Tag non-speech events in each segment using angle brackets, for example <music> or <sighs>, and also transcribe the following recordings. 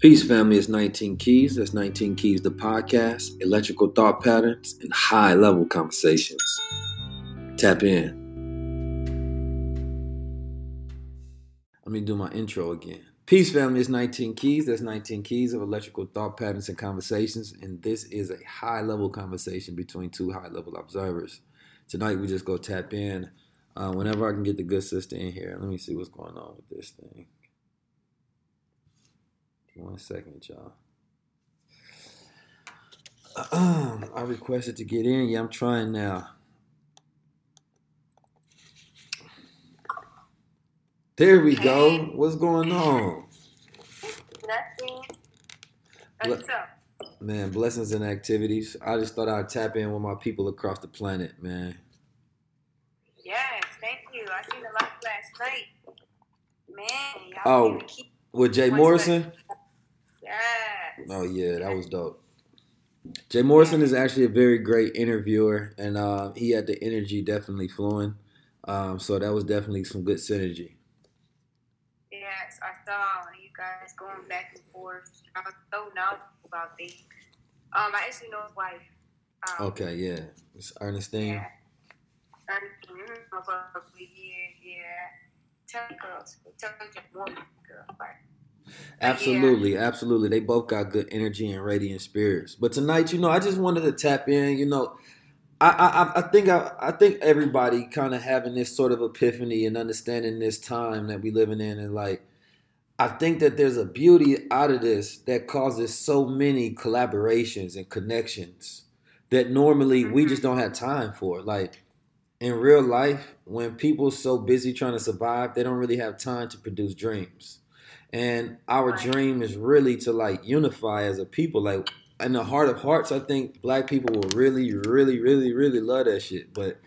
Peace, family. It's 19 Keys. That's 19 Keys, the podcast, electrical thought patterns, and high level conversations. Tap in. Let me do my intro again. Peace, family. It's 19 Keys. That's 19 Keys of electrical thought patterns and conversations. And this is a high level conversation between two high level observers. Tonight, we just go tap in. Uh, whenever I can get the good sister in here, let me see what's going on with this thing. One second, y'all. <clears throat> I requested to get in. Yeah, I'm trying now. There we go. What's going on? Nothing. What's up? Man, blessings and activities. I just thought I'd tap in with my people across the planet, man. Yes, thank you. I seen the live last night. Man, y'all oh, with Jay Morrison? Like, Yes. Oh yeah, that was dope. Jay Morrison is actually a very great interviewer, and uh, he had the energy definitely flowing. Um, so that was definitely some good synergy. Yes, I saw you guys going back and forth. I was so knowledgeable about things. Um, I actually know his wife. Um, okay, yeah, it's Ernestine. Yeah. Ernestine, for years, yeah. Tell girls, tell me, woman, girl, right? Absolutely, yeah. absolutely. They both got good energy and radiant spirits. But tonight, you know, I just wanted to tap in. You know, I I, I think I, I think everybody kind of having this sort of epiphany and understanding this time that we living in, and like, I think that there's a beauty out of this that causes so many collaborations and connections that normally we just mm-hmm. don't have time for. Like in real life, when people so busy trying to survive, they don't really have time to produce dreams. And our dream is really to like unify as a people. Like in the heart of hearts, I think black people will really, really, really, really love that shit. But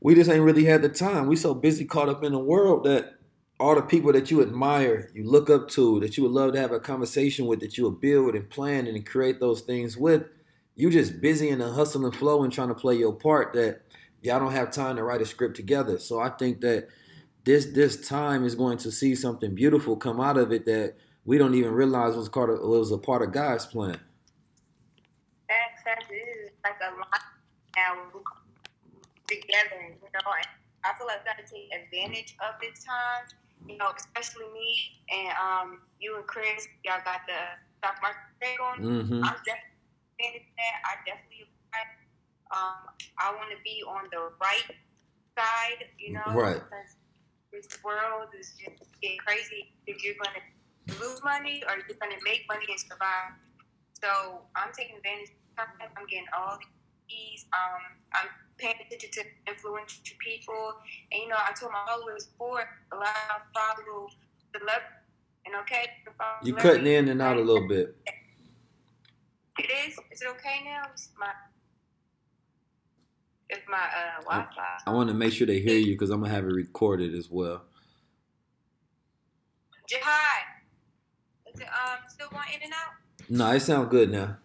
we just ain't really had the time. We so busy caught up in the world that all the people that you admire, you look up to, that you would love to have a conversation with, that you would build and plan and create those things with, you just busy in the hustle and flow and trying to play your part that y'all don't have time to write a script together. So I think that this this time is going to see something beautiful come out of it that we don't even realize was part of was a part of God's plan. It is like a lot now together, you know. And I feel like we got to take advantage of this time, you know, especially me and um you and Chris. Y'all got the stock market going. Mm-hmm. I'm definitely that. I definitely um I want to be on the right side, you know, right this world is just getting crazy. If you're going to lose money or you're going to make money and survive. So I'm taking advantage. Of time. I'm getting all these. Um, I'm paying attention to influential people. And you know, I told my followers before, allow follow the love. And okay, you cutting in and out a little bit. It is. Is it okay now? My my uh, Wi-Fi. I want to make sure they hear you because I'm gonna have it recorded as well. Jihad, is it um still going in and out? No, it sounds good now.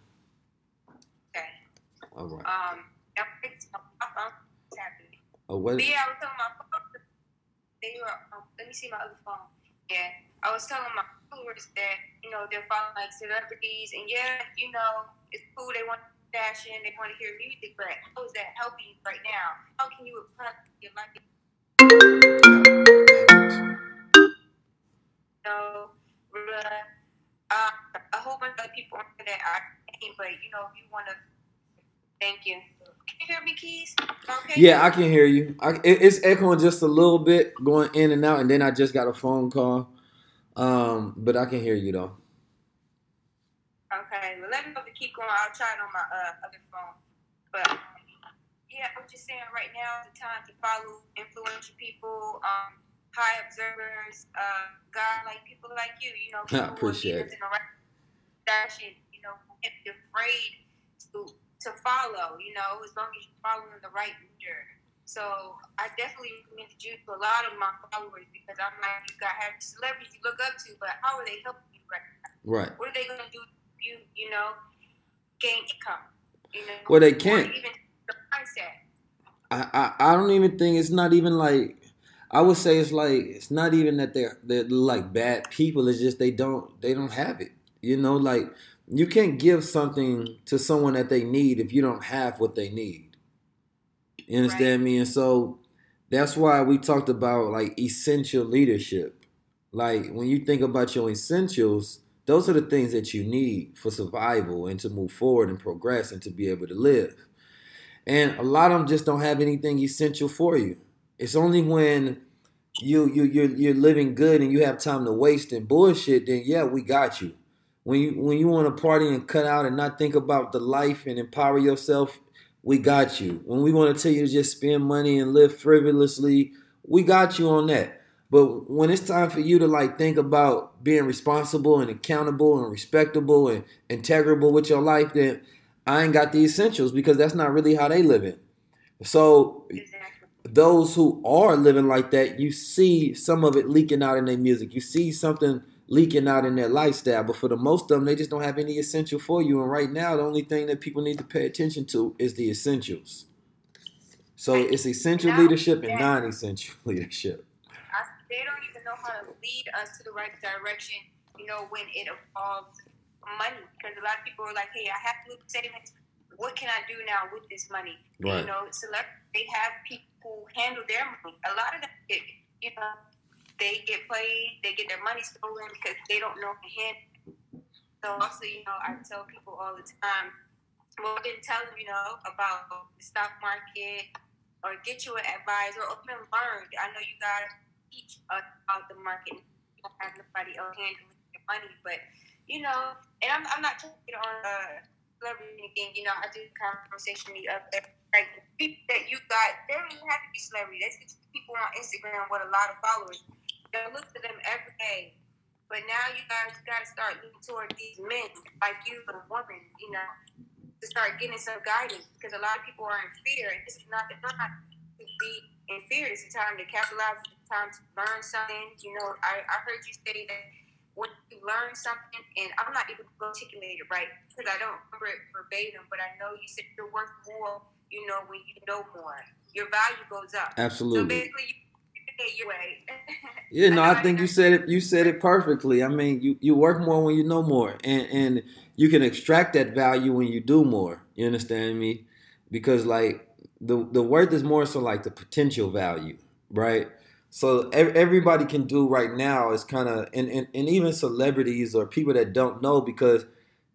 Okay. All right. Um, I'm fixing my phone. Oh, what? But yeah, I was telling my phone. They were. Um, let me see my other phone. Yeah, I was telling my followers that you know they're following like celebrities, and yeah, you know it's cool. They want fashion, they want to hear music, but how is that helping you right now? How can you apply your life? know, uh, a whole bunch of people that can't, but you know, if you want to, thank you. Can you hear me, Keys? Okay. Yeah, I can hear you. I, it, it's echoing just a little bit, going in and out, and then I just got a phone call. Um, but I can hear you though. Okay, well, let me know if you keep going. I'll try it on my uh, other phone. But yeah, I'm just saying right now is the time to follow influential people. Um, high observers, uh, God, like people like you, you know, <laughs> I appreciate it. In the right direction, you know, can't be afraid to to follow, you know, as long as you're following the right leader. So I definitely recommend you to a lot of my followers because I'm like, you got have celebrities you look up to, but how are they helping you right now? Right. What are they gonna do? You you know, gain income. You know, well, they can't. Even the mindset. I, I I don't even think it's not even like I would say it's like it's not even that they're they're like bad people. It's just they don't they don't have it. You know, like you can't give something to someone that they need if you don't have what they need. You understand right. me? And so that's why we talked about like essential leadership. Like when you think about your essentials, those are the things that you need for survival and to move forward and progress and to be able to live. And a lot of them just don't have anything essential for you. It's only when you you you're you're living good and you have time to waste and bullshit, then yeah, we got you. When you when you want to party and cut out and not think about the life and empower yourself, we got you. When we want to tell you to just spend money and live frivolously, we got you on that. But when it's time for you to like think about being responsible and accountable and respectable and integrable with your life, then I ain't got the essentials because that's not really how they live it. So those who are living like that, you see some of it leaking out in their music. You see something leaking out in their lifestyle. But for the most of them, they just don't have any essential for you. And right now, the only thing that people need to pay attention to is the essentials. So it's essential leadership and non-essential <laughs> leadership. They don't even know how to lead us to the right direction. You know, when it involves money, because a lot of people are like, "Hey, I have to savings. What can I do now with this money?" Right. You know, select they have people who handle their money. A lot of them, get, you know, they get played, they get their money stolen because they don't know how to handle. So also, you know, I tell people all the time, well, I didn't tell them, you know, about the stock market or get you an advisor or even learn. I know you got teach about the market. You have nobody else handling your money, but you know, and I'm, I'm not to on uh, anything. You know, I do conversation the other like people that you got, they don't even have to be celebrity. That's people on Instagram with a lot of followers. You look to them every day. But now you guys got to start looking toward these men like you, the woman, you know, to start getting some guidance because a lot of people are in fear, and this is not the time to be in fear. It's the time to capitalize. Time to learn something. You know, I, I heard you say that when you learn something, and I'm not able to articulate it right because I don't remember it verbatim, but I know you said you're worth more you know, when you know more, your value goes up. Absolutely. So basically, you your way. <laughs> yeah, no, I think you said it. You said it perfectly. I mean, you you work more when you know more, and and you can extract that value when you do more. You understand me? Because like the the worth is more so like the potential value, right? So everybody can do right now is kind of and, and and even celebrities or people that don't know because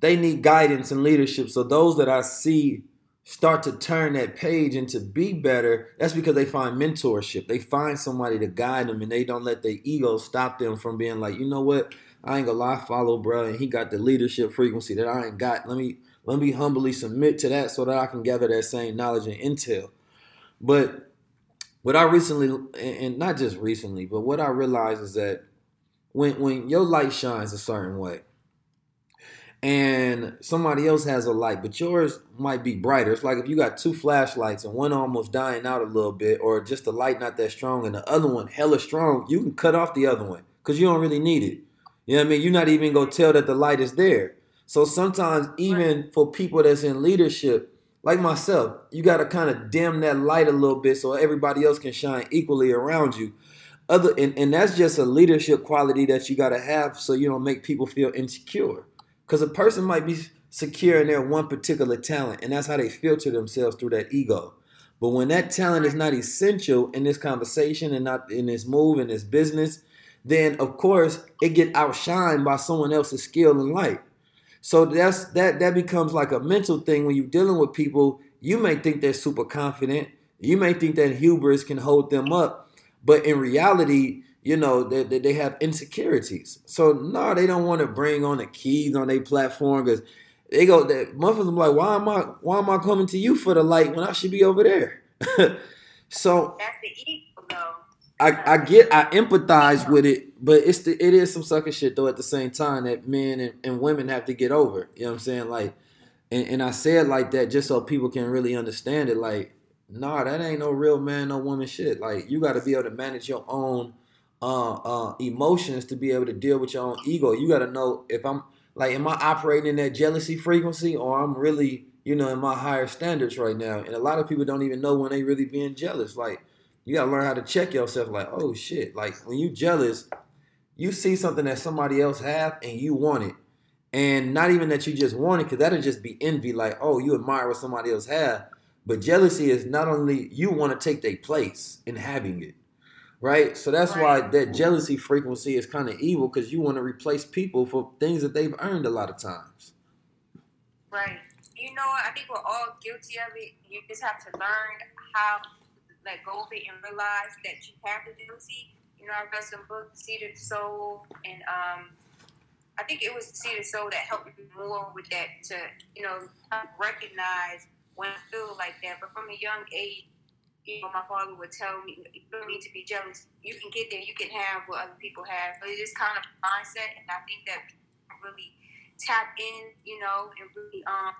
they need guidance and leadership. So those that I see start to turn that page into be better, that's because they find mentorship. They find somebody to guide them and they don't let their ego stop them from being like, you know what? I ain't gonna lie, follow bro, and he got the leadership frequency that I ain't got. Let me let me humbly submit to that so that I can gather that same knowledge and intel. But what I recently and not just recently, but what I realized is that when when your light shines a certain way, and somebody else has a light, but yours might be brighter. It's like if you got two flashlights and one almost dying out a little bit, or just the light not that strong, and the other one hella strong, you can cut off the other one because you don't really need it. You know what I mean? You're not even gonna tell that the light is there. So sometimes, even for people that's in leadership, like myself, you got to kind of dim that light a little bit so everybody else can shine equally around you. Other and, and that's just a leadership quality that you got to have so you don't make people feel insecure. Because a person might be secure in their one particular talent, and that's how they filter themselves through that ego. But when that talent is not essential in this conversation and not in this move in this business, then of course it get outshined by someone else's skill and light. So that's that that becomes like a mental thing when you're dealing with people. You may think they're super confident. You may think that hubris can hold them up, but in reality, you know, they, they, they have insecurities. So no, they don't want to bring on the keys on their platform because they go. That motherfuckers like, why am I why am I coming to you for the light when I should be over there? <laughs> so that's the. I, I get I empathize with it, but it's the it is some sucker shit though at the same time that men and, and women have to get over. You know what I'm saying? Like and, and I say it like that just so people can really understand it. Like, nah, that ain't no real man, no woman shit. Like you gotta be able to manage your own uh, uh, emotions to be able to deal with your own ego. You got to know if I'm like, am I operating in that jealousy frequency or I'm really, you know, in my higher standards right now? And a lot of people don't even know when they really being jealous. Like, you got to learn how to check yourself. Like, oh shit, like when you jealous, you see something that somebody else have and you want it. And not even that you just want it, because that'll just be envy. Like, oh, you admire what somebody else have. But jealousy is not only you want to take their place in having it right? So that's right. why that jealousy frequency is kind of evil because you want to replace people for things that they've earned a lot of times. Right. You know what? I think we're all guilty of it. You just have to learn how let go of it and realize that you have the jealousy. You know, I read some books, Seed of Soul, and um, I think it was of Soul that helped me more with that to, you know, recognize when I feel like that. But from a young age, you know, my father would tell me, you don't need to be jealous. You can get there. You can have what other people have. But it is kind of mindset, and I think that really tap in, you know, and really um,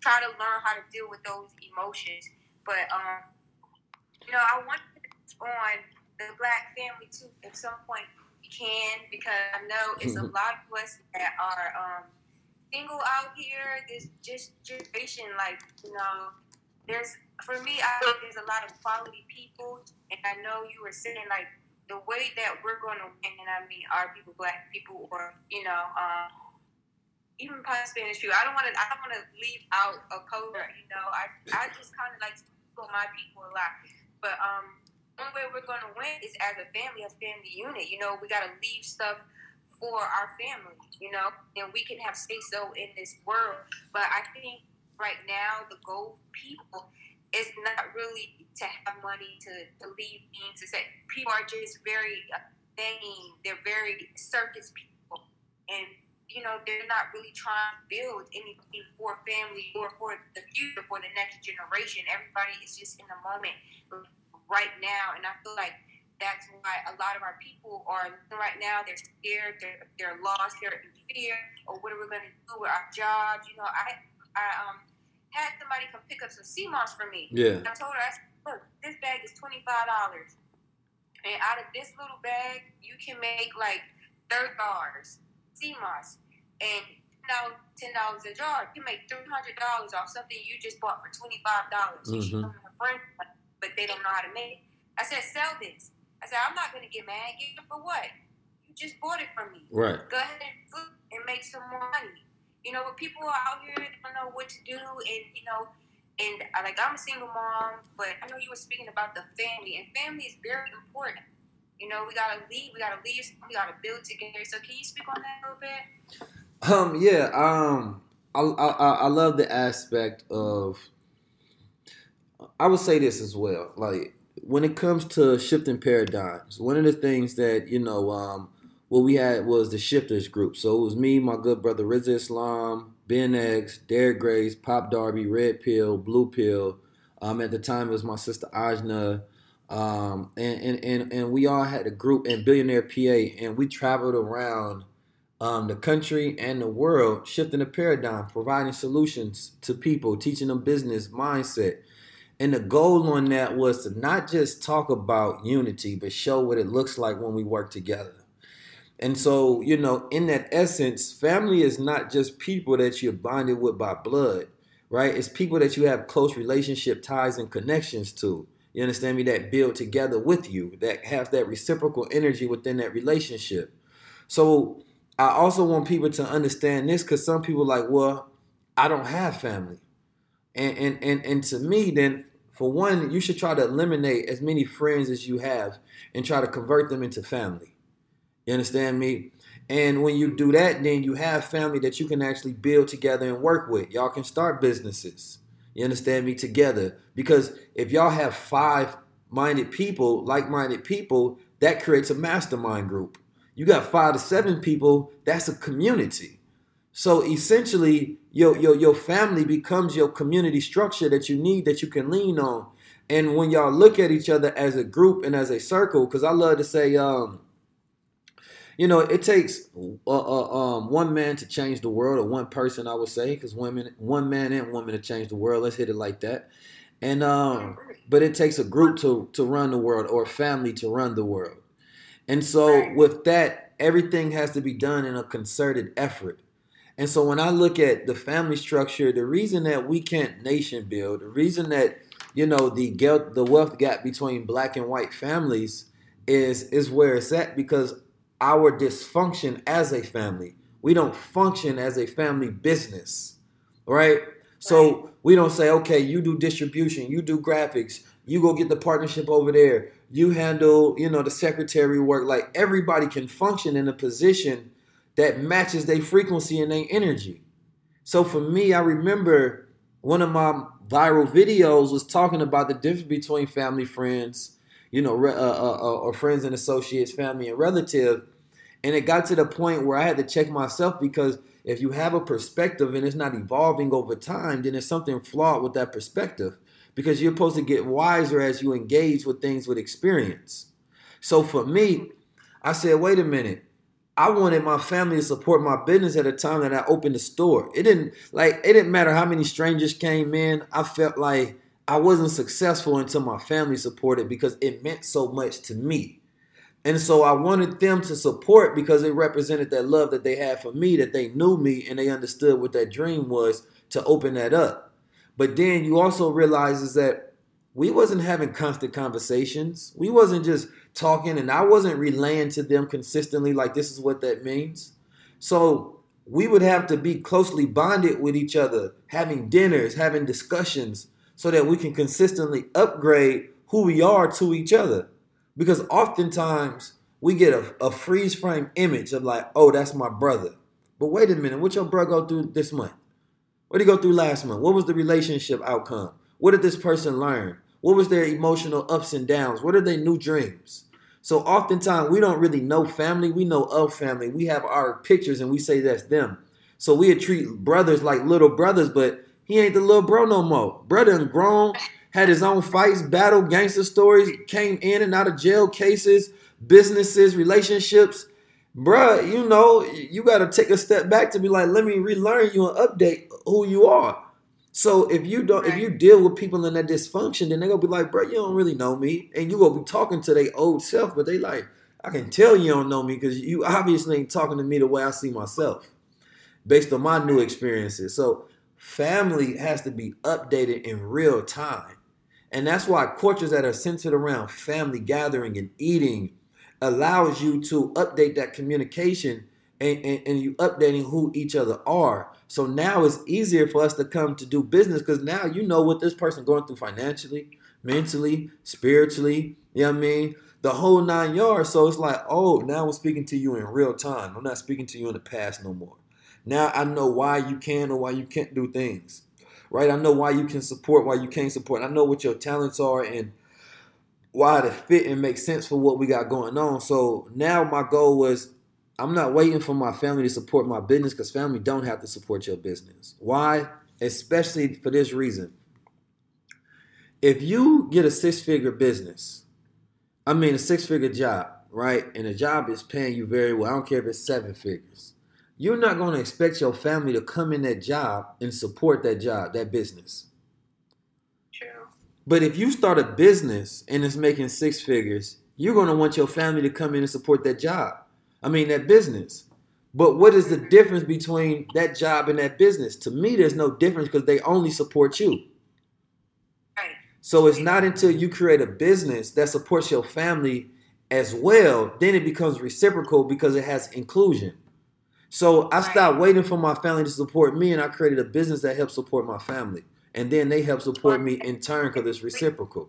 try to learn how to deal with those emotions. But um, you know, I want to on the black family too at some point we can because I know it's a <laughs> lot of us that are um, single out here. This just generation, like you know, there's for me, I think there's a lot of quality people, and I know you were saying like the way that we're going to win, and I mean our people, black people, or you know, um, even Spanish people. I don't want to. I don't want to leave out a color. You know, I I just kind of like for my people a lot, but um, only way we're going to win is as a family, as family unit. You know, we got to leave stuff for our family. You know, and we can have say so in this world. But I think right now the goal people is not really to have money to, to leave things. To say people are just very vain. They're very circus people, and you know they're not really trying to build anything for family or for the future for the next generation. Everybody is just in the moment right now, and I feel like that's why a lot of our people are right now. They're scared. They're they're lost. They're in fear. Or what are we going to do with our jobs? You know, I I um had somebody come pick up some sea moss for me. Yeah. I told her, I said, look, this bag is twenty five dollars, and out of this little bag, you can make like third bars sea moss, and now ten dollars a jar. You make three hundred dollars off something you just bought for twenty five dollars. Mm-hmm. She told her friend, but they don't know how to make it. I said, sell this. I said, I'm not gonna get mad. Get it for what? You just bought it from me. Right. Go ahead and and make some more money. You know, but people are out here they don't know what to do, and you know, and uh, like I'm a single mom, but I know you were speaking about the family, and family is very important. You know, we gotta lead, we gotta lead, we gotta build together. So, can you speak on that a little bit? Um, yeah, um, I, I I love the aspect of. I would say this as well, like when it comes to shifting paradigms, one of the things that you know, um, what we had was the shifters group. So it was me, my good brother Rizza Islam, Ben X, Derrick Grace, Pop Darby, Red Pill, Blue Pill. Um, at the time it was my sister Ajna. Um, and, and, and, and we all had a group in Billionaire PA and we traveled around um, the country and the world, shifting the paradigm, providing solutions to people, teaching them business mindset. And the goal on that was to not just talk about unity, but show what it looks like when we work together. And so, you know, in that essence, family is not just people that you're bonded with by blood, right? It's people that you have close relationship ties and connections to. You understand me? That build together with you, that have that reciprocal energy within that relationship. So I also want people to understand this because some people like, well, I don't have family. And, and and and to me, then for one, you should try to eliminate as many friends as you have and try to convert them into family. You understand me? And when you do that, then you have family that you can actually build together and work with. Y'all can start businesses. You understand me? Together. Because if y'all have five minded people, like minded people, that creates a mastermind group. You got five to seven people, that's a community. So essentially, your, your, your family becomes your community structure that you need that you can lean on. And when y'all look at each other as a group and as a circle, because I love to say, um, you know, it takes uh, uh, um, one man to change the world, or one person, I would say, because women, one man and woman to change the world. Let's hit it like that. And um, but it takes a group to to run the world, or a family to run the world. And so with that, everything has to be done in a concerted effort. And so when I look at the family structure, the reason that we can't nation build, the reason that you know the the wealth gap between black and white families is is where it's at because our dysfunction as a family. We don't function as a family business, right? So we don't say, okay, you do distribution, you do graphics, you go get the partnership over there, you handle, you know, the secretary work. Like everybody can function in a position that matches their frequency and their energy. So for me, I remember one of my viral videos was talking about the difference between family, friends, you know, uh, uh, uh, or friends and associates, family and relative. And it got to the point where I had to check myself because if you have a perspective and it's not evolving over time, then there's something flawed with that perspective because you're supposed to get wiser as you engage with things with experience. So for me, I said, wait a minute. I wanted my family to support my business at a time that I opened the store. It didn't like it didn't matter how many strangers came in. I felt like I wasn't successful until my family supported because it meant so much to me. And so I wanted them to support because it represented that love that they had for me, that they knew me and they understood what that dream was to open that up. But then you also realize is that we wasn't having constant conversations. We wasn't just talking and I wasn't relaying to them consistently like this is what that means. So we would have to be closely bonded with each other, having dinners, having discussions so that we can consistently upgrade who we are to each other. Because oftentimes we get a, a freeze frame image of like, oh, that's my brother. But wait a minute, what your brother go through this month? What did he go through last month? What was the relationship outcome? What did this person learn? What was their emotional ups and downs? What are their new dreams? So oftentimes we don't really know family. We know of family. We have our pictures and we say that's them. So we treat brothers like little brothers, but he ain't the little bro no more. Brother and grown, had his own fights, battle, gangster stories, came in and out of jail cases, businesses, relationships bruh, you know, you got to take a step back to be like, let me relearn you and update who you are. So if you don't, if you deal with people in that dysfunction, then they gonna be like, bro, you don't really know me, and you gonna be talking to their old self, but they like, I can tell you don't know me because you obviously ain't talking to me the way I see myself, based on my new experiences. So family has to be updated in real time, and that's why cultures that are centered around family gathering and eating allows you to update that communication and, and, and, you updating who each other are. So now it's easier for us to come to do business because now you know what this person going through financially, mentally, spiritually, you know what I mean? The whole nine yards. So it's like, oh, now I'm speaking to you in real time. I'm not speaking to you in the past no more. Now I know why you can or why you can't do things. Right? I know why you can support, why you can't support. I know what your talents are and why to fit and make sense for what we got going on. So now my goal was I'm not waiting for my family to support my business because family don't have to support your business. Why? Especially for this reason. If you get a six figure business, I mean a six figure job, right? And the job is paying you very well. I don't care if it's seven figures. you're not going to expect your family to come in that job and support that job, that business. But if you start a business and it's making six figures, you're going to want your family to come in and support that job. I mean, that business. But what is the difference between that job and that business? To me, there's no difference because they only support you. Right. So it's not until you create a business that supports your family as well, then it becomes reciprocal because it has inclusion. So I stopped waiting for my family to support me and I created a business that helps support my family. And then they help support me in turn because it's reciprocal.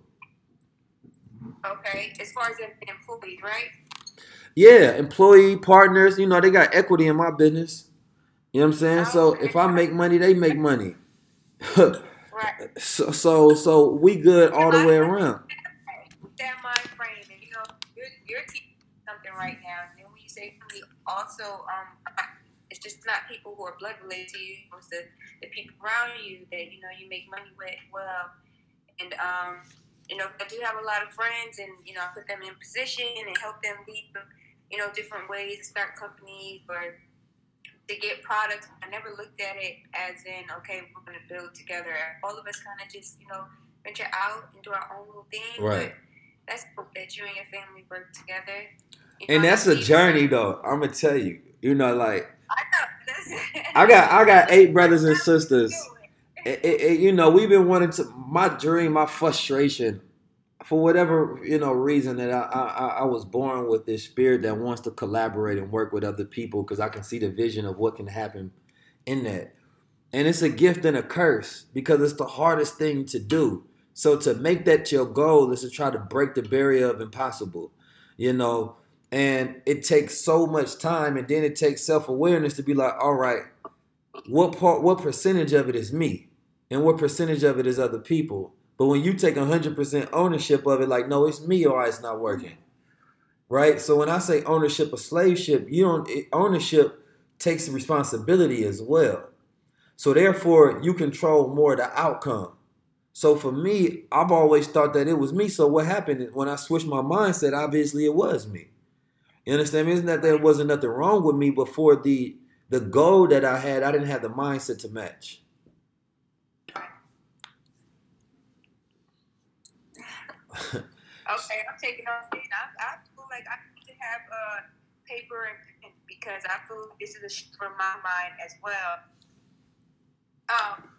Okay. As far as employees, right? Yeah, employee partners, you know, they got equity in my business. You know what I'm saying? So if I make money, they make money. Right. <laughs> so so so we good all the way around. That mind frame, and you know, you're, you're teaching something right now. And then when you say family, also, um, just not people who are blood related to you. It's the, the people around you that you know you make money with. Well, and um, you know, I do have a lot of friends, and you know, I put them in position and help them lead them, you know, different ways to start companies or to get products. I never looked at it as in, okay, we're going to build together. All of us kind of just, you know, venture out and do our own little thing. Right. But that's cool that you and your family work together. You And know, that's a journey though. I'm gonna tell you. You know, like I know. Listen. I got I got eight <laughs> brothers and sisters. it, it, it- you know, we've been wanting to. My dream, my frustration, for whatever you know reason that I, I I was born with this spirit that wants to collaborate and work with other people because I can see the vision of what can happen in that, and it's a gift and a curse because it's the hardest thing to do. So to make that your goal is to try to break the barrier of impossible, you know, and it takes so much time, and then it takes self awareness to be like, all right, what part, what percentage of it is me, and what percentage of it is other people. But when you take hundred percent ownership of it, like, no, it's me or it's not working, right? So when I say ownership of slave ship, you don't it, ownership takes responsibility as well. So therefore, you control more the outcome. So for me, I've always thought that it was me. So what happened when I switched my mindset, obviously it was me. You understand me? Isn't that there wasn't nothing wrong with me before the the goal that I had, I didn't have the mindset to match. Okay, I'm taking off. I, I feel like I need to have uh, paper and because I feel this is a from my mind as well. Um,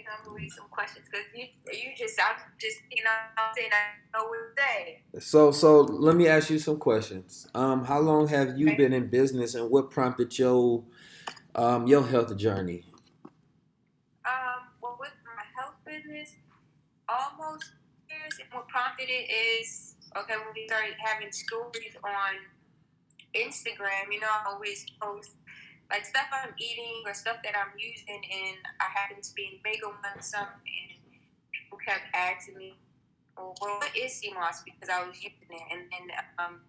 okay, I'm gonna read some questions because you, you just, I'm just, you know, I'm saying I know what to say. So so let me ask you some questions. Um, how long have you been in business and what prompted your um your health journey? Um, well, with my health business, almost years, and what prompted it is okay when we started having stories on Instagram. You know, I always post like stuff I'm eating or stuff that I'm using, and I happened to be in Bagel one some, and people kept asking me, "Well, what is moss?" Because I was using it, and then um,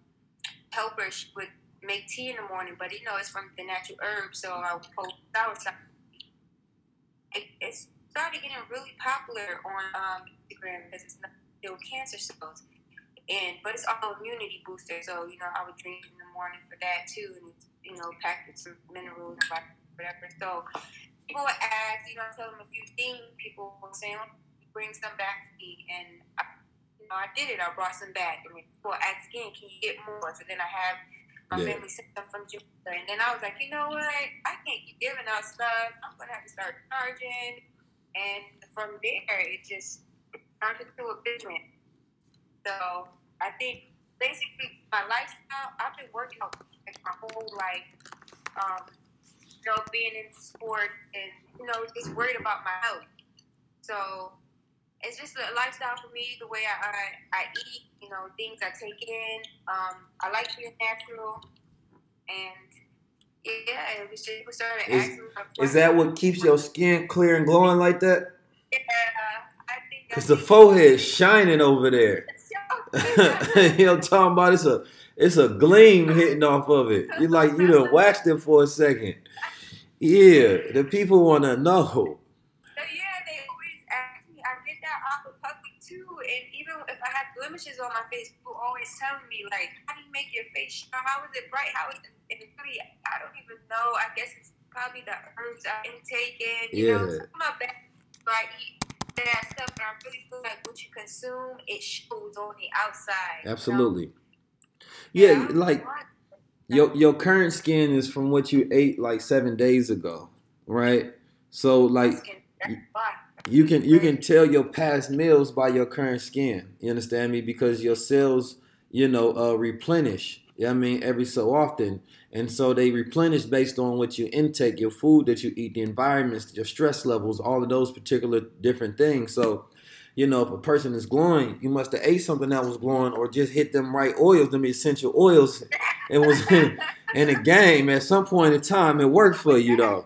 helper she would make tea in the morning, but you know it's from the natural herb, so I would post soursop it, it started getting really popular on um, Instagram because it's not still cancer cells, and but it's all immunity booster. So you know, I would drink in the morning for that too, and it's you know packed of minerals and whatever. So people would ask, you know, I tell them a few things. People were say, "Oh, bring some back to me, and I, you know, I did it. I brought some back, and people asked again, can you get more? So then I have. My Yeah. family sent them from Jamaica, and then I was like, you know what? I can't keep giving out stuff. I'm gonna have to start charging. And from there, it just turned into a business. So I think basically my lifestyle, I've been working out like my whole life. Um, you know, being in sport and you know, just worried about my health. So it's just a lifestyle for me. The way I I, I eat, you know, things I take in. Um, I like being natural, and yeah, it was just people started Is- asking. Is that what keeps your skin clear and glowing like that? Yeah, I think Cause the forehead's shining over there. forehead. you know, talking about it's a it's a gleam hitting off of it. You like you done waxed it for a second. Yeah, the people want to know. So yeah, they always ask me. I get that off of public too, and even if I had blemishes on my face, people always telling me like, "How do you make your face shine? How is it bright? How is it and it's really I don't even know. I guess it's probably the herbs I'm intaking. You Yeah. know, of my bad But I eat that stuff, but I really feel like what you consume, it shows on the outside. you know? Absolutely. Yeah, like your your current skin is from what you ate like seven days ago, right? So like you can you can tell your past meals by your current skin. You understand me? Because your cells, you know, uh, replenish. Yeah, I mean every so often, and so they replenish based on what you intake, your food that you eat, the environments, your stress levels, all of those particular different things. So, you know, if a person is glowing, you must have ate something that was glowing, or just hit them right oils, them essential oils, and was in, <laughs> in a game at some point in time. It worked for you though.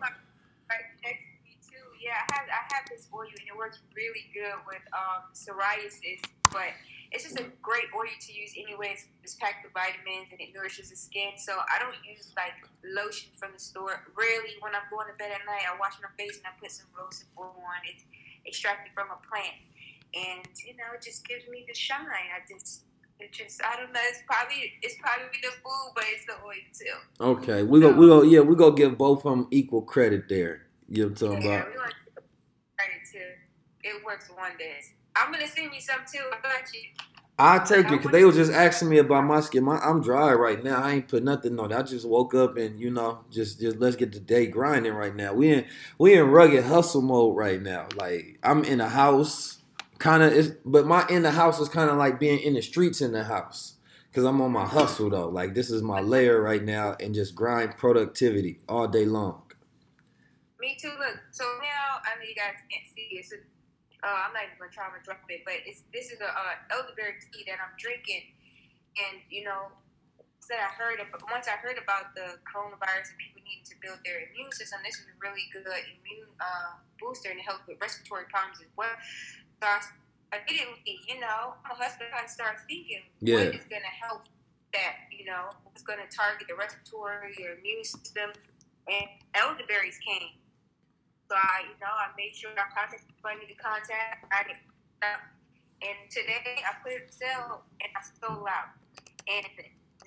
Yeah, I have I have this oil and it works really good with um, psoriasis. But it's just a great oil to use anyways. It's packed with vitamins and it nourishes the skin. So I don't use like lotion from the store. Really, when I'm going to bed at night, I wash my face and I put some rosehip oil on. It's extracted from a plant, and you know, it just gives me the shine. I just. It just, I don't know. It's probably, it's probably the food, but it's the oil too. Okay, we go we go yeah we go give both of them equal credit there. You know what I'm talking Yeah, about? we want to give credit to it works wonders. I'm gonna send you some too. I got you. I take it because they was just asking me about my skin. My, I'm dry right now. I ain't put nothing on. it. I just woke up and you know just just let's get the day grinding right now. We in we in rugged hustle mode right now. Like I'm in a house, kind of. It's but my in the house is kind of like being in the streets in the house because I'm on my hustle though. Like this is my layer right now and just grind productivity all day long. Me too. Look, so now I know you guys can't see it. So, uh, I'm not even gonna try to drop it, but it's this is a uh, elderberry tea that I'm drinking, and you know, said I heard once I heard about the coronavirus and people needing to build their immune system. This is a really good immune uh, booster and it helps with respiratory problems as well. I, immediately, you know, my husband and I started thinking, Yeah. what is gonna help that? You know, what's gonna target the respiratory, your immune system, and elderberries came. So I, you know, I made sure I contacted I to contact. I did, and today I put it sale and I sold out. And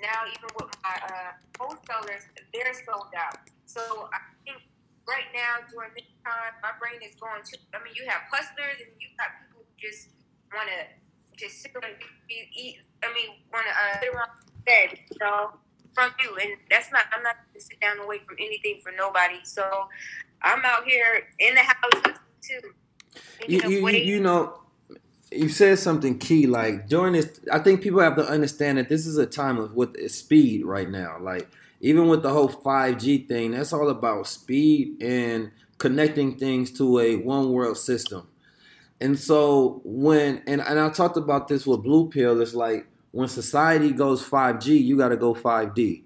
now even with my uh, wholesalers, they're sold out. So I right now during this time, my brain is going to. I mean, you have hustlers and you got people who just want to just sit around and be- eat. I mean, want to uh, sit around bed, you know, from you, and that's not. I'm not going to sit down and wait for anything for nobody. So I'm out here in the house too. you, you, you, you know, you said something key. Like during this, I think people have to understand that this is a time of with speed right now. Like even with the whole five G thing, that's all about speed and connecting things to a one world system. And so when and, and I talked about this with Blue Pill, it's like when society goes 5G, you got to go 5D,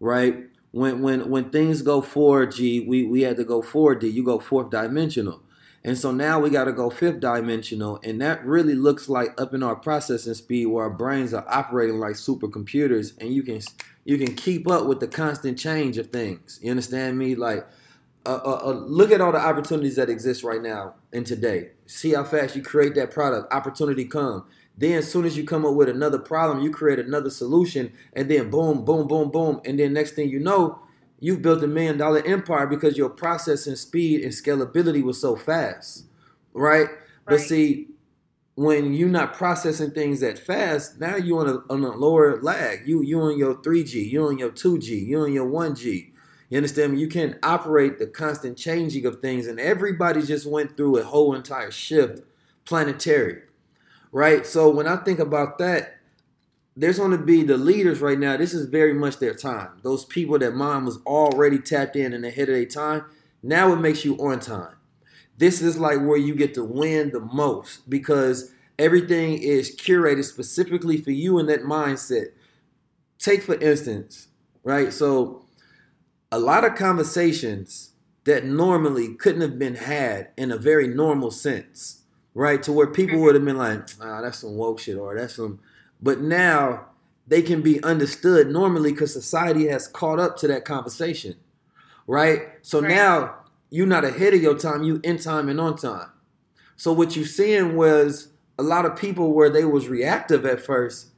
right? When when when things go 4G, we we had to go 4D. You go fourth dimensional. And so now we got to go fifth dimensional, and that really looks like up in our processing speed, where our brains are operating like supercomputers, and you can you can keep up with the constant change of things. You understand me? Like, uh, uh, uh, look at all the opportunities that exist right now and today. See how fast you create that product. Opportunity come. Then, as soon as you come up with another problem, you create another solution, and then boom, boom, boom, boom, and then next thing you know, you've built a million dollar empire because your processing speed and scalability was so fast, right? But see, when you're not processing things that fast, now you on a on a lower lag. You you on your 3G, you on your 2G, you on your 1G. You understand me? You can't operate the constant changing of things, and everybody just went through a whole entire shift, planetary, right? So when I think about that, there's going to be the leaders right now. This is very much their time. Those people that mom was already tapped in and ahead of their time. Now it makes you on time. This is like where you get to win the most because everything is curated specifically for you in that mindset. Take for instance, right? So a lot of conversations that normally couldn't have been had in a very normal sense, right? To where people would have been like, ah, that's some woke shit or that's some but now they can be understood normally because society has caught up to that conversation, right? So Right. now you're not ahead of your time, you in time and on time. So what you're seeing was a lot of people where they was reactive at first,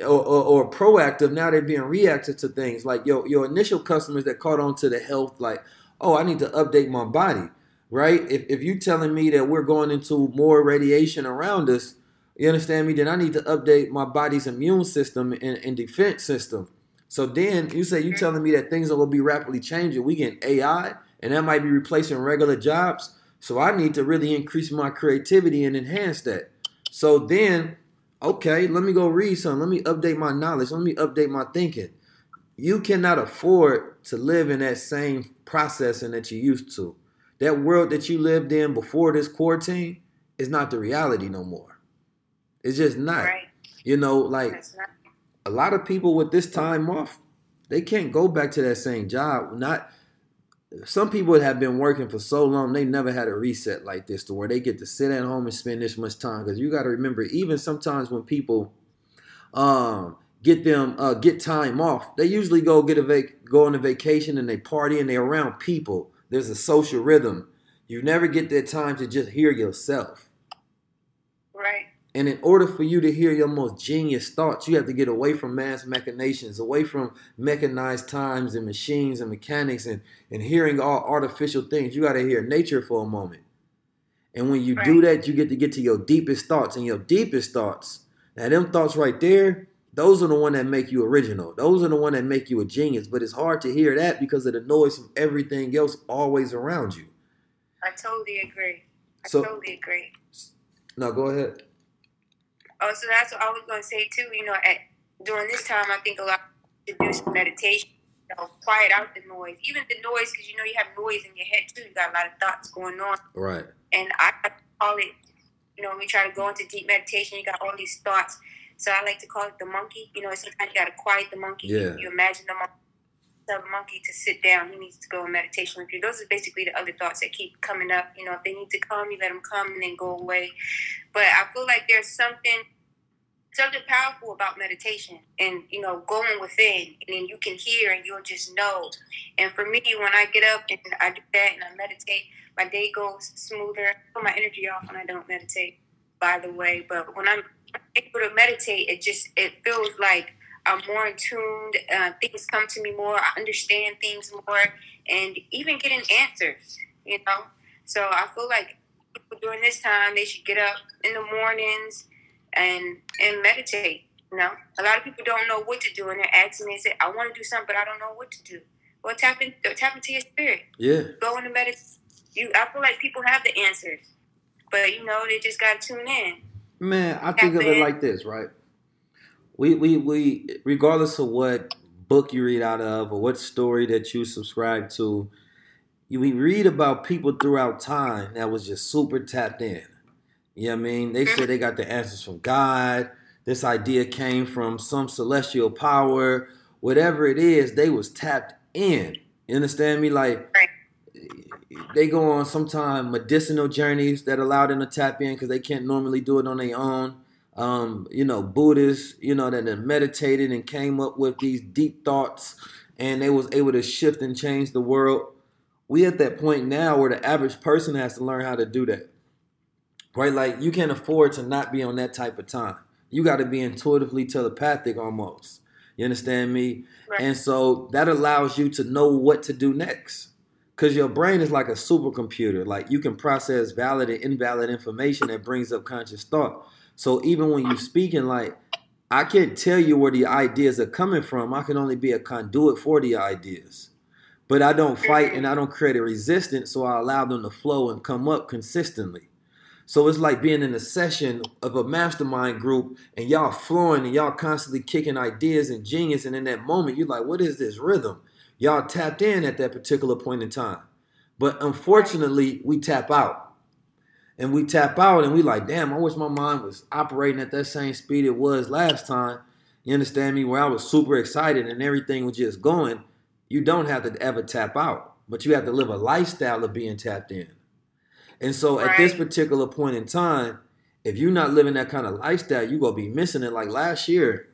or, or, or proactive. Now they're being reactive to things. Like your your initial customers that caught on to the health, like, oh, I need to update my body, right? If if you telling me that we're going into more radiation around us, you understand me? Then I need to update my body's immune system and, and defense system. So then you say you telling me that things are gonna be rapidly changing. We get AI, and that might be replacing regular jobs. So I need to really increase my creativity and enhance that. So then, okay, let me go read some. Let me update my knowledge. Let me update my thinking. You cannot afford to live in that same processing that you used to. That world that you lived in before this quarantine is not the reality no more. It's just not. Right. You know, like a lot of people with this time off, they can't go back to that same job. Not some people have been working for so long, they never had a reset like this to where they get to sit at home and spend this much time. Because you got to remember, even sometimes when people um, get them uh, get time off, they usually go get a vac- go on a vacation and they party and they're around people. There's a social rhythm. You never get that time to just hear yourself. Right. And in order for you to hear your most genius thoughts, you have to get away from mass machinations, away from mechanized times and machines and mechanics and, and hearing all artificial things. You got to hear nature for a moment. And when you do that, you get to get to your deepest thoughts. And your deepest thoughts, now them thoughts right there, those are the one that make you original. Those are the one that make you a genius. But it's hard to hear that because of the noise from everything else always around you. I totally agree. I So- totally agree. Now go ahead. Oh, so that's what I was going to say too. You know, at during this time, I think a lot to do some meditation. You know, quiet out the noise, even the noise, because you know you have noise in your head too. You got a lot of thoughts going on, Right. and I I call it. You know, when we try to go into deep meditation. You got all these thoughts, so I like to call it the monkey. You know, sometimes you got to quiet the monkey. Yeah. You imagine the monkey. The monkey to sit down. He needs to go in meditation with you. Those are basically the other thoughts that keep coming up. You know, if they need to come, you let them come and then go away. But I feel like there's something something powerful about meditation and you know going within and then you can hear and you'll just know and for me when i get up and i do that and i meditate my day goes smoother I put my energy off when i don't meditate by the way but when i'm able to meditate it just it feels like i'm more in tune uh, things come to me more i understand things more and even getting answers you know so i feel like people during this time they should get up in the mornings and and meditate. You know, a lot of people don't know what to do, and they're asking me, "Say, I want to do something, but I don't know what to do." Well, tap in, tap into your spirit. Yeah. Go into meditate. You, I feel like people have the answers, but you know, they just got to tune in. Man, I think of it like this, right? We we we regardless of what book you read out of or what story that you subscribe to, we read about people throughout time that was just super tapped in. You know what I mean? They said they got the answers from God. This idea came from some celestial power. Whatever it is, they was tapped in. You understand me? Like they go on sometime medicinal journeys that allow them to tap in because they can't normally do it on their own. Um, you know, Buddhists, you know, that have meditated and came up with these deep thoughts and they was able to shift and change the world. We at that point now where the average person has to learn how to do that. Right? Like you can't afford to not be on that type of time. You got to be intuitively telepathic almost. You understand me? Right. And so that allows you to know what to do next. Because your brain is like a supercomputer. Like you can process valid and invalid information that brings up conscious thought. So even when you're speaking, like I can't tell you where the ideas are coming from. I can only be a conduit for the ideas. But I don't fight and I don't create a resistance, so I allow them to flow and come up consistently. So it's like being in a session of a mastermind group and y'all flowing and y'all constantly kicking ideas and genius. And in that moment, you're like, what is this rhythm? Y'all tapped in at that particular point in time. But unfortunately, we tap out. And we tap out and we like, damn, I wish my mind was operating at that same speed it was last time. You understand me? Where I was super excited and everything was just going. You don't have to ever tap out, but you have to live a lifestyle of being tapped in. And so at this particular point in time, if you're not living that kind of lifestyle, you're gonna be missing it. Like last year,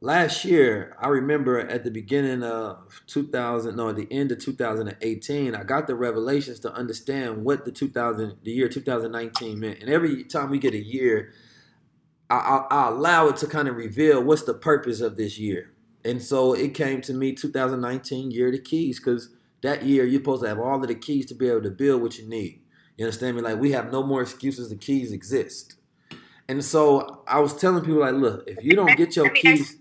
last year, I remember at the beginning of 2000, no, the end of 2018, I got the revelations to understand what the 2000, the year 2019 meant. And every time we get a year, I, I, I allow it to kind of reveal what's the purpose of this year. And so it came to me 2019 year of the keys because that year you're supposed to have all of the keys to be able to build what you need. You understand me? Like we have no more excuses. The keys exist. And so I was telling people like, look, if you don't get your keys,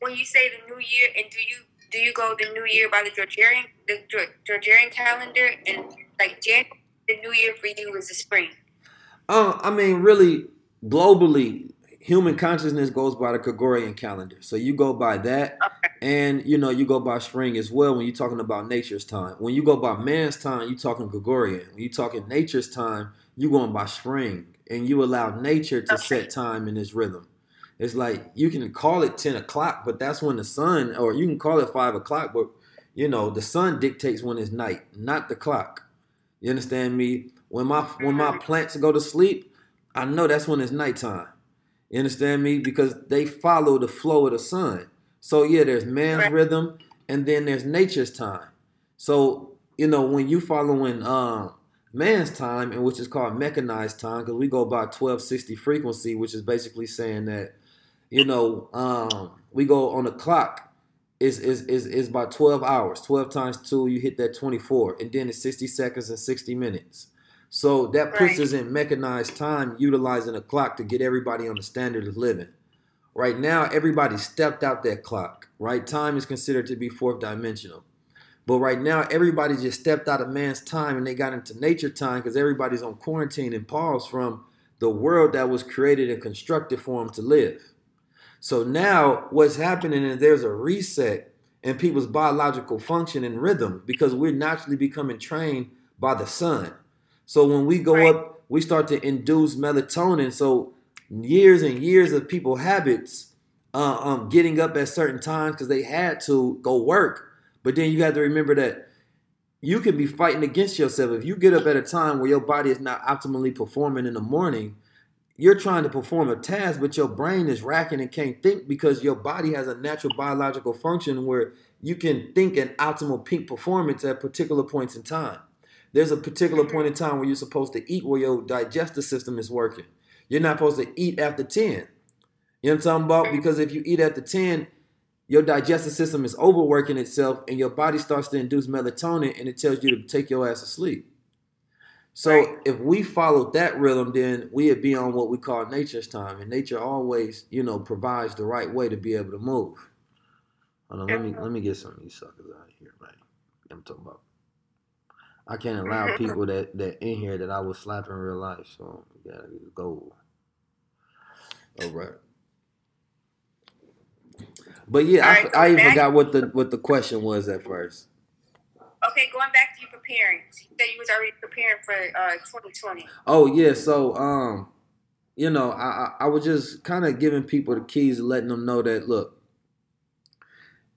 when you say the new year, and do you do you go the new year by the Georgian the Georgian calendar, and like January, the new year for you is the spring? Uh, I mean, really, globally, human consciousness goes by the Gregorian calendar. So you go by that, okay. and you know you go by spring as well when you're talking about nature's time. When you go by man's time, you're talking Gregorian. When you're talking nature's time, you're going by spring, and you allow nature to set time in its rhythm. It's like you can call it ten o'clock, but that's when the sun, or you can call it five o'clock, but you know the sun dictates when it's night, not the clock. You understand me? When my when my mm-hmm. plants go to sleep, I know that's when it's nighttime. You understand me? Because they follow the flow of the sun. So yeah, there's man's right. rhythm and then there's nature's time. So, you know, when you following um man's time and which is called mechanized time, because we go by 1260 frequency, which is basically saying that, you know, um, we go on the clock is is is is by 12 hours. 12 times 2, you hit that 24. And then it's 60 seconds and 60 minutes. So that puts right. us in mechanized time, utilizing a clock to get everybody on the standard of living. Right now, everybody stepped out that clock. Right, time is considered to be fourth dimensional. But right now, everybody just stepped out of man's time and they got into nature time because everybody's on quarantine and pause from the world that was created and constructed for them to live. So now, what's happening is there's a reset in people's biological function and rhythm because we're naturally becoming trained by the sun. So when we go right. up, we start to induce melatonin. So years and years of people habits, uh, um, getting up at certain times because they had to go work. But then you have to remember that you can be fighting against yourself if you get up at a time where your body is not optimally performing in the morning. You're trying to perform a task, but your brain is racking and can't think because your body has a natural biological function where you can think an optimal peak performance at particular points in time. There's a particular point in time where you're supposed to eat where your digestive system is working. You're not supposed to eat after 10. You know what I'm talking about? Because if you eat after 10, your digestive system is overworking itself and your body starts to induce melatonin and it tells you to take your ass to sleep. So right. if we followed that rhythm, then we'd be on what we call nature's time. And nature always, you know, provides the right way to be able to move. Hold on, let me let me get some of these suckers out of here, man. I'm talking about. I can't allow <laughs> people that that in here that I would slap in real life. So we gotta go. All right. But yeah, right, I, I even forgot what the what the question was at first. Okay, going back to you preparing. So you said you was already preparing for uh, 2020. Oh yeah, so um, you know, I I, I was just kind of giving people the keys, letting them know that look,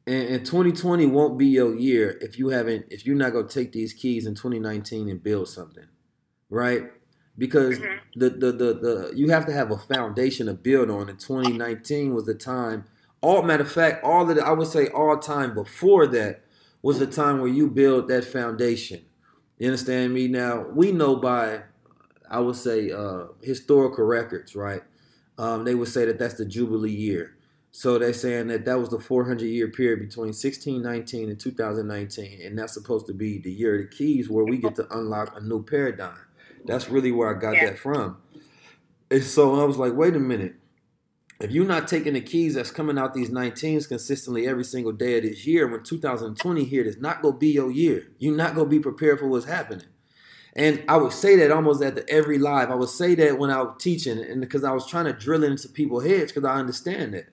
and, and 2020 won't be your year if you haven't if you're not gonna take these keys in 2019 and build something, right? Because mm-hmm. the, the the the you have to have a foundation to build on. And 2019 was the time. All matter of fact, all of the, I would say all time before that was the time where you build that foundation. You understand me? Now we know by I would say uh, historical records, right? Um, they would say that that's the Jubilee year. So they're saying that that was the 400 year period between 1619 and 2019, and that's supposed to be the year of the keys where we get to unlock a new paradigm. That's really where I got yeah. that from. And so I was like, wait a minute. If you're not taking the keys that's coming out these 19s consistently every single day of this year, when 2020 here, it's not gonna be your year. You're not gonna be prepared for what's happening. And I would say that almost at the every live. I would say that when I was teaching, and because I was trying to drill it into people's heads, because I understand that.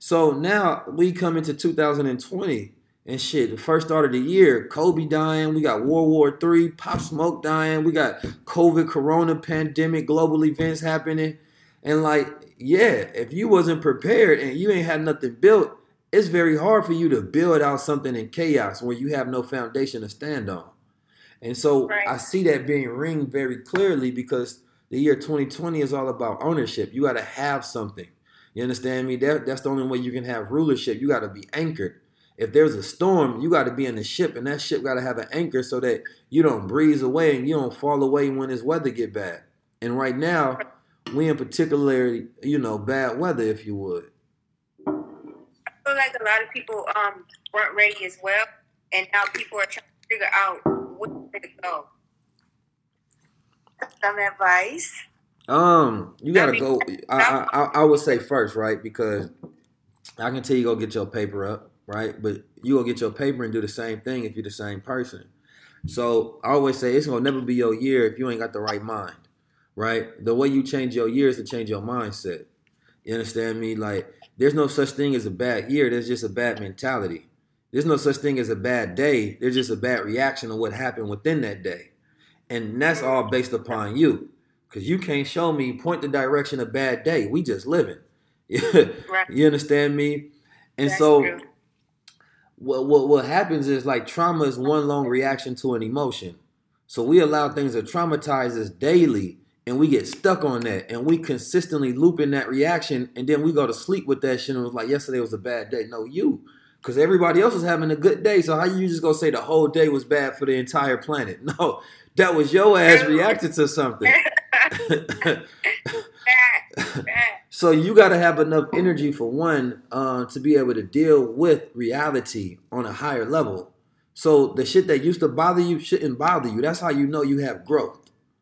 So now we come into 2020 and shit. The first start of the year, Kobe dying, we got World War III, Pop Smoke dying, we got COVID, Corona, pandemic, global events happening. And like, yeah, if you wasn't prepared and you ain't had nothing built, it's very hard for you to build out something in chaos where you have no foundation to stand on. And so right. I see that being ringed very clearly because the year 2020 is all about ownership. You got to have something. You understand me? That, that's the only way you can have rulership. You got to be anchored. If there's a storm, you got to be in the ship, and that ship got to have an anchor so that you don't breeze away and you don't fall away when this weather get bad. And right now, we in particularly, you know, bad weather, if you would. I feel like a lot of people um weren't ready as well, and now people are trying to figure out where to go. Some advice. Um, you gotta I mean, go. I, I I would say first, right? Because I can tell you go get your paper up, right? But you go get your paper and do the same thing if you're the same person. So I always say it's gonna never be your year if you ain't got the right mind, right? The way you change your year is to change your mindset. You understand me? Like there's no such thing as a bad year. There's just a bad mentality. There's no such thing as a bad day. There's just a bad reaction of what happened within that day. And that's all based upon you. Cause you can't show me point the direction of bad day. We just living. Right. <laughs> you understand me? And That's so true. what, what what happens is like trauma is one long reaction to an emotion. So we allow things to traumatize us daily and we get stuck on that and we consistently loop in that reaction and then we go to sleep with that shit and it was like yesterday was a bad day. No, you. Because everybody else was having a good day. So how you just gonna say the whole day was bad for the entire planet? <laughs> No, that was your ass reacted to something. <laughs> So you got to have enough energy for one uh, to be able to deal with reality on a higher level. So the shit that used to bother you shouldn't bother you. That's how you know you have growth,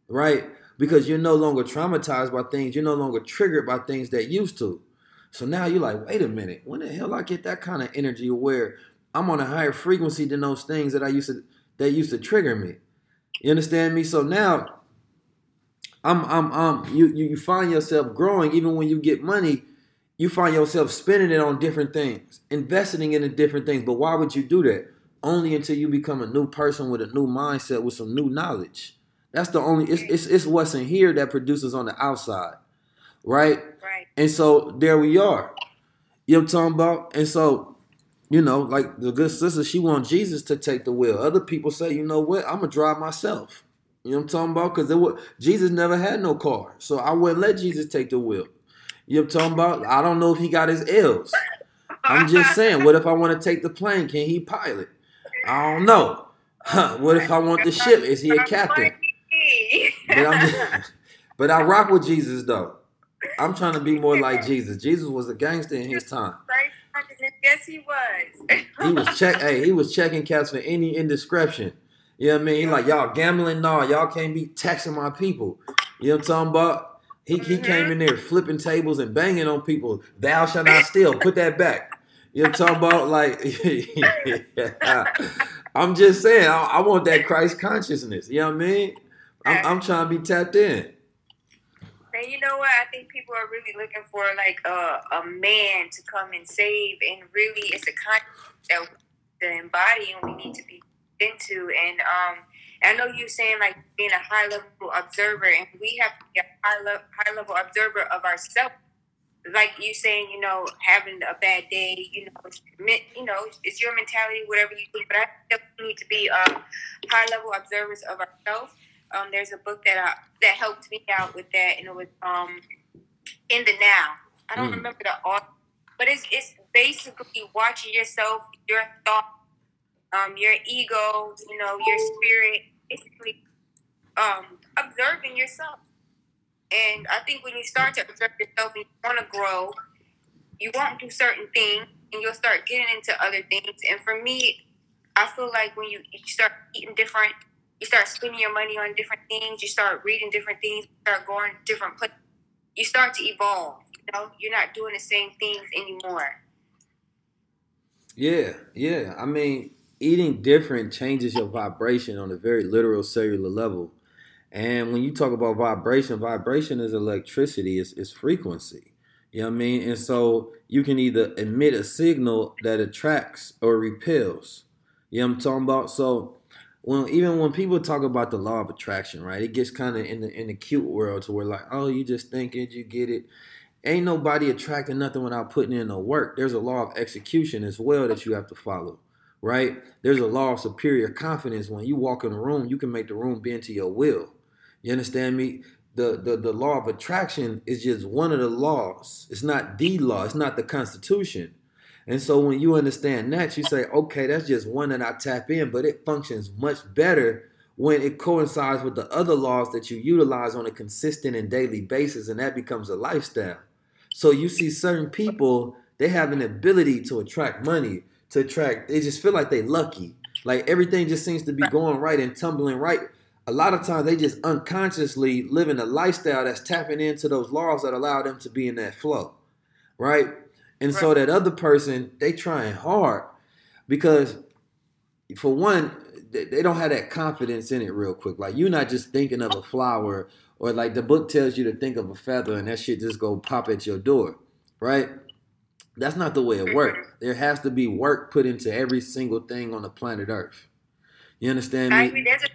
right? Because you're no longer traumatized by things. You're no longer triggered by things that used to. So now you're like, wait a minute, when the hell I get that kind of energy where I'm on a higher frequency than those things that I used to that used to trigger me. You understand me? So now I'm I'm um you, you find yourself growing even when you get money, you find yourself spending it on different things, investing in different things. But why would you do that? Only until you become a new person with a new mindset with some new knowledge. That's the only it's it's, it's what's in here that produces on the outside. Right? Right. And so there we are. You know what I'm talking about? And so, you know, like the good sister, she wants Jesus to take the wheel. Other people say, you know what, I'm gonna drive myself. You know what I'm talking about? Because was Jesus never had no car. So I wouldn't let Jesus take the wheel. You know what I'm talking about? I don't know if he got his L's. I'm just saying, what if I want to take the plane? Can he pilot? I don't know. Huh, <laughs> what if I want the ship? Is he a captain? But I'm just, <laughs> but I rock with Jesus though. I'm trying to be more like Jesus. Jesus was a gangster in his time. Yes, he was. He was check. hey, he was checking cats for any indiscretion. You know what I mean? He like y'all gambling, nah, y'all can't be taxing my people. You know what I'm talking about? He he mm-hmm. came in there flipping tables and banging on people. Thou shalt not <laughs> steal. Put that back. You know what I'm talking about? Like, <laughs> I'm just saying, I, I want that Christ consciousness. You know what I mean? I'm, I'm trying to be tapped in. And you know what? I think people are really looking for like a, a man to come and save, and really, it's a concept that we need to embody and we need to be into. And um, I know you saying like being a high level observer, and we have to be a high level high level observer of ourselves. Like you saying, you know, having a bad day, you know, it's, you know, it's your mentality, whatever you think. But I definitely need to be uh, high level observers of ourselves. Um, there's a book that I, that helped me out with that, and it was um, in the now. I don't Mm. remember the author, but it's it's basically watching yourself, your thoughts, um, your ego, you know, your spirit, basically um, observing yourself. And I think when you start to observe yourself and you want to grow, you won't do certain things, and you'll start getting into other things. And for me, I feel like when you, you start eating different, you start spending your money on different things, you start reading different things, you start going different places, you start to evolve. You know, you're not doing the same things anymore. Yeah, yeah. I mean, eating different changes your vibration on a very literal cellular level. And when you talk about vibration, vibration is electricity, it's, it's frequency. You know what I mean? And so you can either emit a signal that attracts or repels. You know what I'm talking about? So when even when people talk about the law of attraction, right? It gets kind of in the in the cute world to where like, oh, you just think it, you get it. Ain't nobody attracting nothing without putting in the work. There's a law of execution as well that you have to follow, right? There's a law of superior confidence. When you walk in a room, you can make the room bend to your will. You understand me? The, the the law of attraction is just one of the laws. It's not the law. It's not the Constitution. And so when you understand that, you say, okay, that's just one that I tap in, but it functions much better when it coincides with the other laws that you utilize on a consistent and daily basis, and that becomes a lifestyle. So you see certain people, they have an ability to attract money, to attract, they just feel like they're lucky. Like everything just seems to be going right and tumbling right. A lot of times they just unconsciously living a lifestyle that's tapping into those laws that allow them to be in that flow. Right? And right. so that other person, they trying hard because for one, they don't have that confidence in it real quick. Like you're not just thinking of a flower or like the book tells you to think of a feather and that shit just go pop at your door, right? That's not the way it mm-hmm. works. There has to be work put into every single thing on the planet Earth. You understand me? I agree. There's a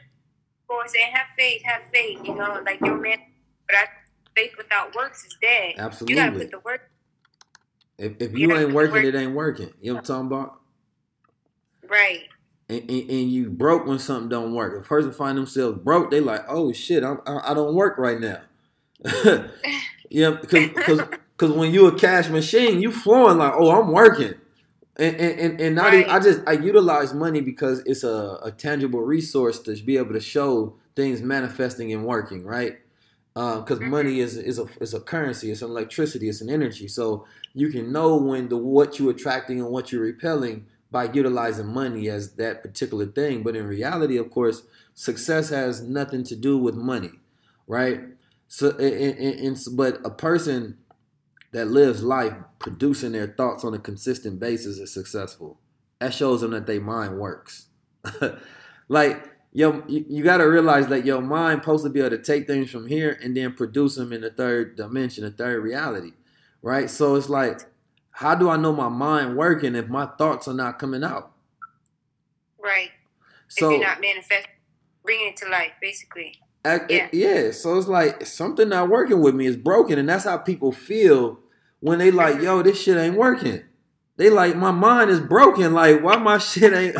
course and have faith, have faith. You know, like your man, but I, faith without works is dead. Absolutely. You gotta put the work. If, if you, ain't working, it ain't working. You know what I'm talking about? Right and, and, and, you broke when something don't work. If a person find themselves broke, they like, oh shit, I'm, I, I don't work right now. <laughs> yeah, because because because when you a cash machine, you flowing like, oh, I'm working. And and, and not right. even, I just I utilize money because it's a, a tangible resource to be able to show things manifesting and working, right? Because uh, mm-hmm. money is is a is a currency, it's an electricity, it's an energy. So you can know when the what you're attracting and what you're repelling by utilizing money as that particular thing. But in reality, of course, success has nothing to do with money, right? So, and, and, and, but a person that lives life producing their thoughts on a consistent basis is successful. That shows them that their mind works. <laughs> like, yo, you, you got to realize that your mind supposed to be able to take things from here and then produce them in the third dimension, the third reality, right? So it's like how do I know my mind working if my thoughts are not coming out? Right. So if you're not manifesting, bringing it to life, basically. I, yeah. It, yeah. So it's like something not working with me is broken, and that's how people feel when they like, yo, this shit ain't working. They like my mind is broken. Like why my <laughs> shit ain't?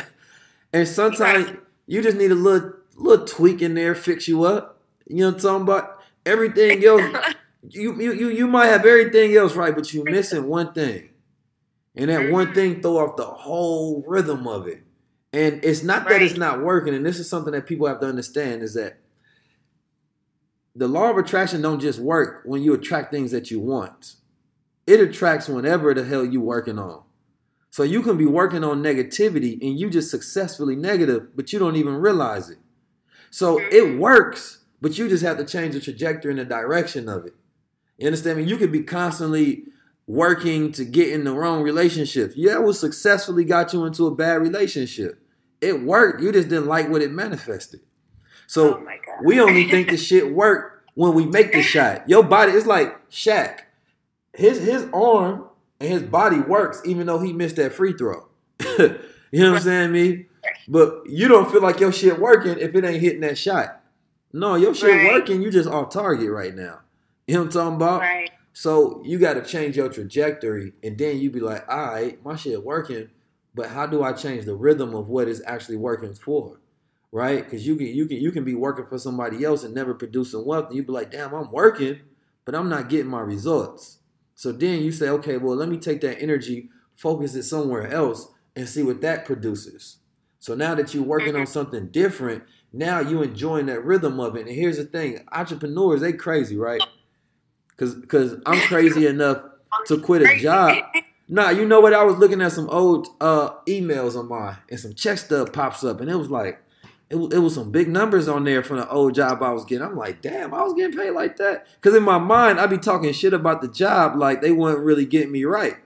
And sometimes. You just need a little little tweak in there, fix you up. You know what I'm talking about? Everything else <laughs> you you you you might have everything else right, but you're missing one thing, and that one mm-hmm. thing throw off the whole rhythm of it. And it's not that it's not working, and this is something that people have to understand is that the law of attraction don't just work when you attract things that you want. It attracts whenever the hell you working on. So you can be working on negativity and you just successfully negative, but you don't even realize it. So it mm-hmm. works, but you just have to change the trajectory and the direction of it. You understand me? You could be constantly working to get in the wrong relationship. Yeah, it was successfully got you into a bad relationship. It worked. You just didn't like what it manifested. So oh we only think the <laughs> shit worked when we make the shot. Your body is like Shaq. His his arm and his body works even though he missed that free throw. <laughs> you know what I'm saying, me? But you don't feel like your shit working if it ain't hitting that shot. No, your shit right. working, you just off target right now. You know what I'm talking about? Right. So you got to change your trajectory, and then you be like, all right, my shit working, but how do I change the rhythm of what is actually working for? Right? Because you can you can you can be working for somebody else and never producing wealth, and you be like, damn, I'm working, but I'm not getting my results. So then you say, okay, well, let me take that energy, focus it somewhere else, and see what that produces. So now that you're working on mm-hmm. something different, now you enjoying that rhythm of it. And here's the thing: entrepreneurs, they crazy, right? Cause cause I'm crazy enough to quit a job. Nah, you know what? I was looking at some old uh, emails on mine, and some check stub pops up, and it was like, it, it was some big numbers on there from the old job I was getting. I'm like, damn, I was getting paid like that. Cause in my mind, I'd be talking shit about the job like they weren't really getting me right,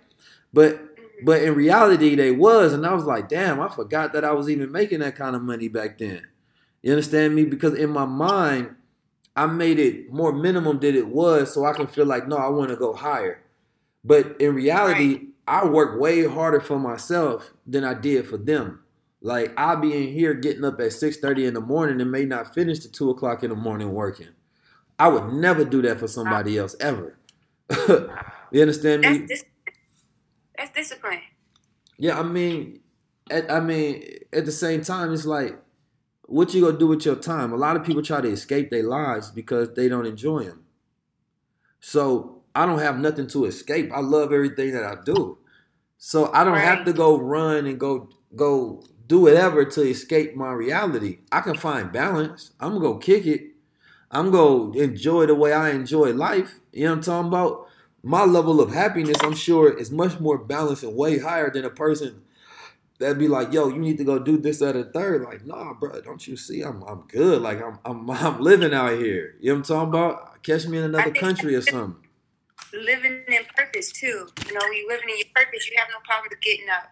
but but in reality, they was, and I was like, damn, I forgot that I was even making that kind of money back then. You understand me? Because in my mind, I made it more minimum than it was so I can feel like, no, I want to go higher. But in reality, right. I work way harder for myself than I did for them. Like I'll be in here getting up at 6:30 in the morning and may not finish to two o'clock in the morning working. I would never do that for somebody else ever. <laughs> you understand me? That's, dis- that's discipline. Yeah, I mean, at, I mean, at the same time, it's like what you gonna do with your time? A lot of people try to escape their lives because they don't enjoy them. So I don't have nothing to escape. I love everything that I do. So I don't right. have to go run and go go do whatever to escape my reality. I can find balance. I'm gonna go kick it. I'm gonna enjoy the way I enjoy life. You know what I'm talking about? My level of happiness, I'm sure, is much more balanced and way higher than a person that'd be like, "Yo, you need to go do this at a third. Like, nah, bro, don't you see? I'm I'm good. Like, I'm I'm <laughs> I'm living out here. You know what I'm talking about? Catch me in another country or something. Living in purpose too. You know, you living in your purpose. You have no problem with getting up,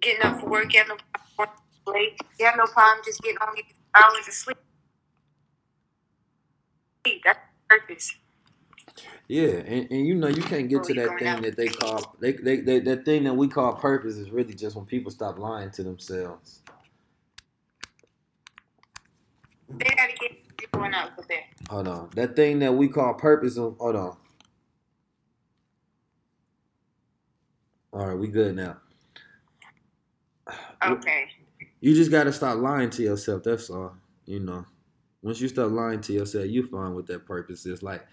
getting up for work. You have no problem late. You have no problem just getting only hours of sleep. That's purpose. Yeah, and, and you know you can't get to that thing that they call they, they, they that thing that we call purpose is really just when people stop lying to themselves. They gotta get going out with that. Hold on, that thing that we call purpose. Um, hold on. All right, we good now. Okay. You just gotta stop lying to yourself. That's all. You know, once you stop lying to yourself, you find what that purpose is. Like,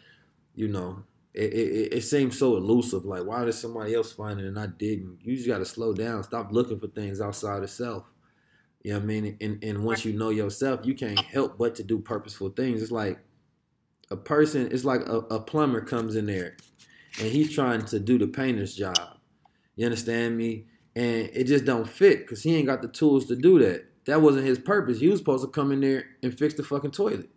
you know, it, it, it seems so elusive. Like, why did somebody else find it and I didn't? You just got to slow down. Stop looking for things outside of self. You know what I mean? And, and once you know yourself, you can't help but to do purposeful things. It's like a person, it's like a, a plumber comes in there and he's trying to do the painter's job. You understand me? And it just don't fit because he ain't got the tools to do that. That wasn't his purpose. He was supposed to come in there and fix the fucking toilet.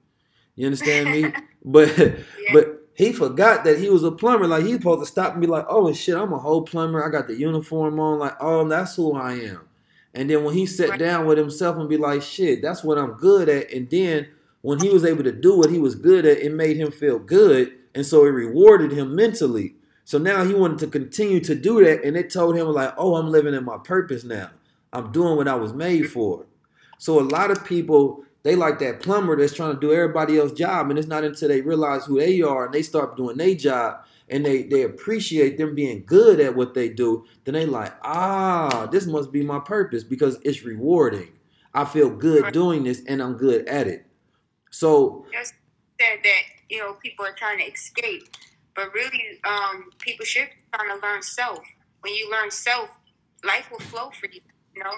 You understand me? <laughs> but yeah. but he forgot that he was a plumber. Like he's supposed to stop and be like, "Oh shit, I'm a whole plumber. I got the uniform on. Like, oh, that's who I am." And then when he sat down with himself and be like, "Shit, that's what I'm good at," and then when he was able to do what he was good at, it made him feel good, and so it rewarded him mentally. So now he wanted to continue to do that, and it told him like, "Oh, I'm living in my purpose now. I'm doing what I was made for." So a lot of people they like that plumber that's trying to do everybody else's job, and it's not until they realize who they are and they start doing their job and they they appreciate them being good at what they do, then they like, ah, this must be my purpose because it's rewarding. I feel good doing this and I'm good at it. So you said that you know people are trying to escape, but really, um, people should be trying to learn self. When you learn self, life will flow for you. You know,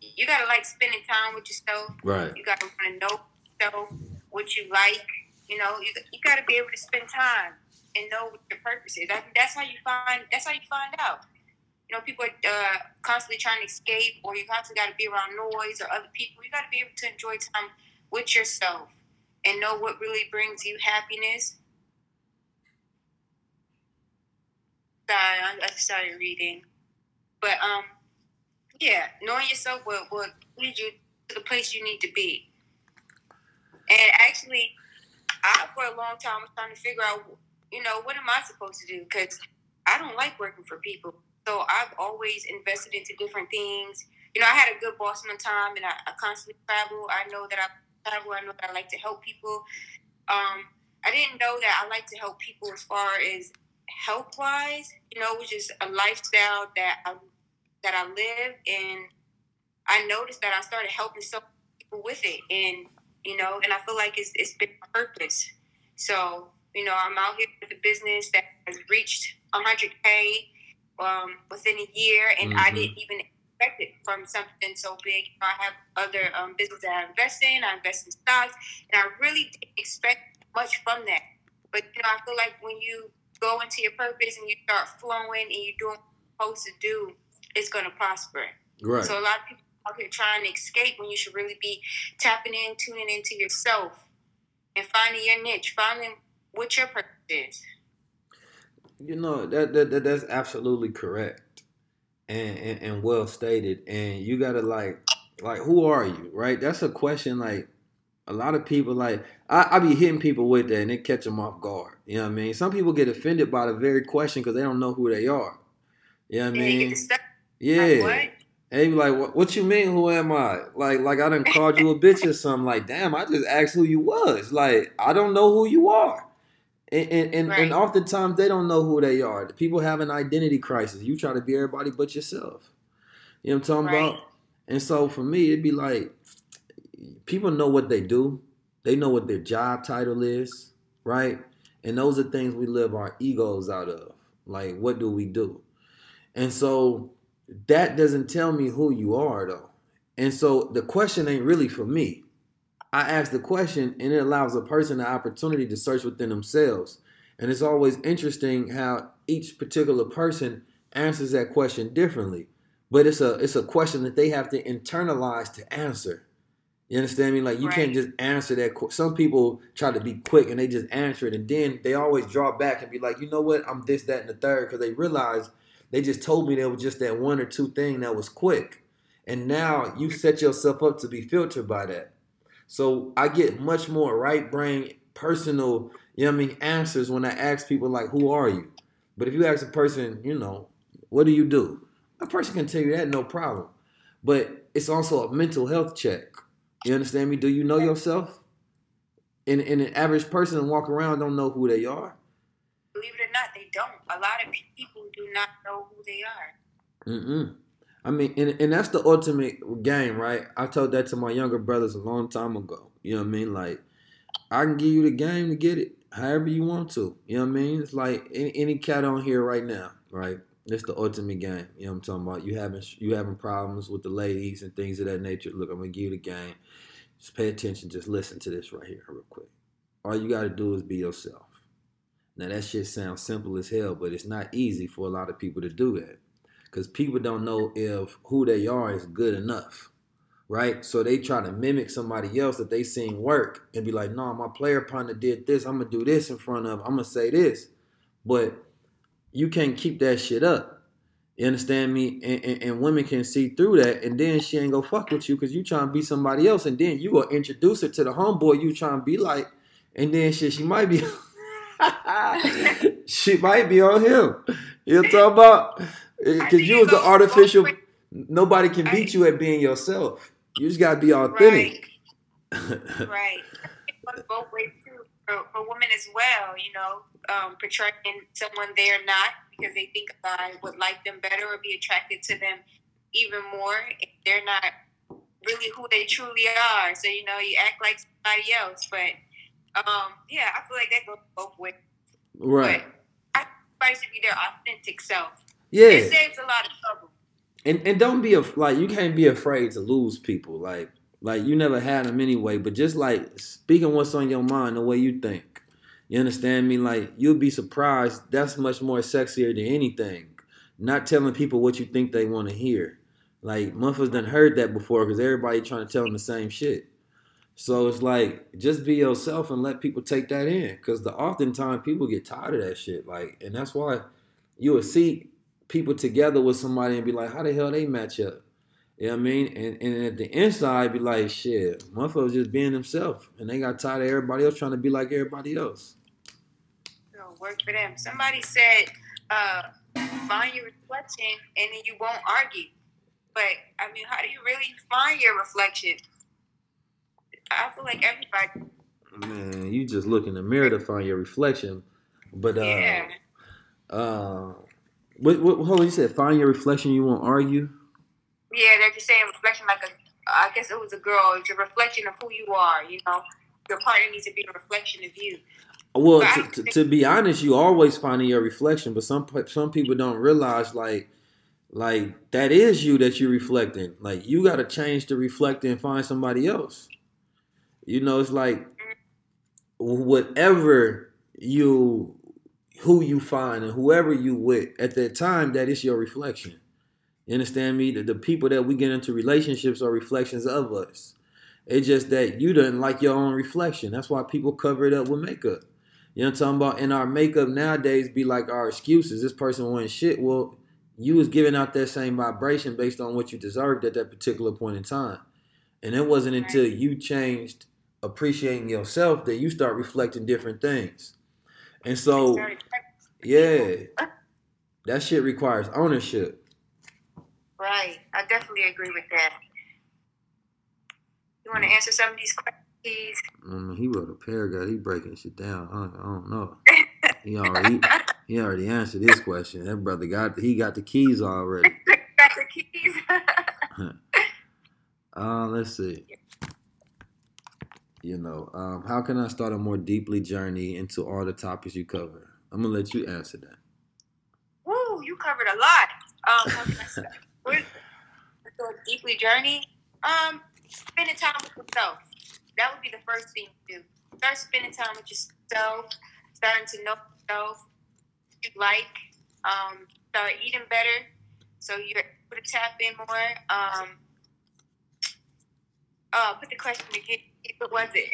you gotta like spending time with yourself. Right. You gotta want to know yourself, what you like. You know, you, you gotta be able to spend time and know what your purpose is. I that's how you find. That's how you find out. You know, people are uh, constantly trying to escape, or you constantly got to be around noise or other people. You got to be able to enjoy time with yourself and know what really brings you happiness. I, I started reading, but um, yeah, knowing yourself will, will lead you to the place you need to be. And actually, I for a long time was trying to figure out, you know, what am I supposed to do? Because I don't like working for people. So I've always invested into different things. You know, I had a good boss one time, and I, I constantly travel. I know that I travel. I know that I like to help people. Um, I didn't know that I like to help people as far as health wise. You know, which is a lifestyle that I that I live, and I noticed that I started helping so people with it, and you know, and I feel like it's it's been purpose. So you know, I'm out here with a business that has reached 100k um, within a year, and mm-hmm. I didn't even expect it from something so big. You know, I have other um, businesses that I invest in. I invest in stocks, and I really didn't expect much from that. But you know, I feel like when you go into your purpose and you start flowing and you're doing what you're supposed to do, it's going to prosper. Right. So a lot of people out here trying to escape when you should really be tapping in, tuning into yourself, and finding your niche, finding what your purpose is. You know that, that, that that's absolutely correct, and, and and well stated. And you gotta like like who are you, right? That's a question like a lot of people like I, I be hitting people with that and it catch them off guard. You know what I mean? Some people get offended by the very question because they don't know who they are. You know what I mean? Yeah. Like, what? And he be like, what, what you mean, who am I? Like, like I done <laughs> called you a bitch or something. Like, damn, I just asked who you was. Like, I don't know who you are. And and, and, right. and oftentimes they don't know who they are. People have an identity crisis. You try to be everybody but yourself. You know what I'm talking right. about? And so for me, it'd be like, people know what they do. They know what their job title is, right? And those are things we live our egos out of. Like, what do we do? And so that doesn't tell me who you are though. And so the question ain't really for me. I ask the question and it allows a person the opportunity to search within themselves. And it's always interesting how each particular person answers that question differently. But it's a it's a question that they have to internalize to answer. You understand me? Like you Right. can't just answer that. que- Some people try to be quick and they just answer it, and then they always draw back and be like, you know what? I'm this, that, and the third, because they realize they just told me there was just that one or two thing that was quick, and now you set yourself up to be filtered by that. So I get much more right brain, personal, you know what I mean, answers when I ask people like, who are you? But if you ask a person, you know, what do you do? A person can tell you that no problem. But it's also a mental health check. You understand me? Do you know yourself? And, and an average person walk around don't know who they are. Believe it or not, they don't. A lot of people do not know who they are. Mm-mm. I mean, and, and that's the ultimate game, right? I told that to my younger brothers a long time ago. You know what I mean? Like, I can give you the game to get it however you want to. You know what I mean? It's like any, any cat on here right now, right? It's the ultimate game. You know what I'm talking about? You having you having problems with the ladies and things of that nature. Look, I'm gonna give you the game. Just pay attention. Just listen to this right here, real quick. All you gotta do is be yourself. Now that shit sounds simple as hell, but it's not easy for a lot of people to do that because people don't know if who they are is good enough, right? So they try to mimic somebody else that they seen work and be like, "No, my player partner did this. I'm gonna do this in front of. I'm gonna say this," but you can't keep that shit up. You understand me? And, and, and women can see through that, and then she ain't gonna fuck with you because you trying to be somebody else, and then you gonna introduce her to the homeboy you trying to be like, and then shit, she might be, <laughs> she might be on him. You talking about? Because you was the artificial. Nobody can beat you at being yourself. You just gotta be authentic. right. It goes both ways too for, for women as well. You know, um, portraying someone they're not because they think a guy would like them better or be attracted to them even more if they're not really who they truly are. So you know, you act like somebody else, but um, yeah, I feel like that goes both ways. right. But I should be their authentic self. Yeah. It saves a lot of trouble. and and don't be a like you can't be afraid to lose people like like you never had them anyway but just like speaking what's on your mind the way you think you understand me like you'll be surprised that's much more sexier than anything not telling people what you think they want to hear like motherfuckers done heard that before because everybody trying to tell them the same shit so it's like just be yourself and let people take that in because the oftentimes people get tired of that shit like and that's why you will see people together with somebody and be like, how the hell they match up? You know what I mean? And and at the inside be like, shit, motherfuckers just being themselves. And they got tired of everybody else trying to be like everybody else. Work for them. Somebody said, uh, find your reflection and then you won't argue. But I mean, how do you really find your reflection? I feel like everybody, Man, you just look in the mirror to find your reflection. But uh yeah, uh what, what hold on, you said find your reflection, you won't argue? yeah, they're just saying reflection like a. I guess it was a girl. It's a reflection of who you are. You know, your partner needs to be a reflection of you. Well, to, to, to be honest, you always finding your reflection, but some some people don't realize like like that is you that you're reflecting. Like you got to change to reflect and find somebody else. You know, it's like whatever you who you find and whoever you with at that time, that is your reflection. You understand me? The, the people that we get into relationships are reflections of us. It's just that you didn't like your own reflection. That's why people cover it up with makeup. You know what I'm talking about? And our makeup nowadays be like our excuses. This person wasn't shit. Well, you was giving out that same vibration based on what you deserved at that particular point in time. And it wasn't until you changed appreciating yourself that you start reflecting different things. And so, yeah, <laughs> that shit requires ownership. Right. I definitely agree with that. You want to answer some of these questions? Mm, he wrote a paragraph. He breaking shit down. I, I don't know. <laughs> He already he already answered this question. That brother got he got the keys already. <laughs> Got the keys. <laughs> Uh, let's see. You know, um, how can I start a more deeply journey into all the topics you cover? I'm gonna let you answer that. Woo, you covered a lot. Um, how can I what- so deeply journey. Um, spending time with yourself. That would be the first thing to do. Start spending time with yourself. Starting to know yourself. You like. Um, start eating better, so you're able to tap in more. Um, uh, put the question again. What was it?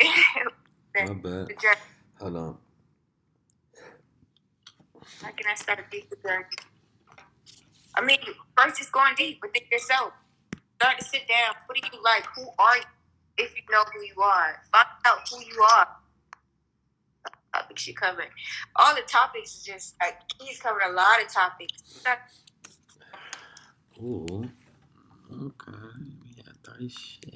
<laughs> My bad. The. Hold on. How can I start a deeper journey? I mean, first just going deep within yourself. Start to sit down. What do you like? Who are you? If you know who you are, find out who you are. Topics you covered. All the topics is just like he's covered a lot of topics. Ooh. Okay. Yeah, 37. Mhm.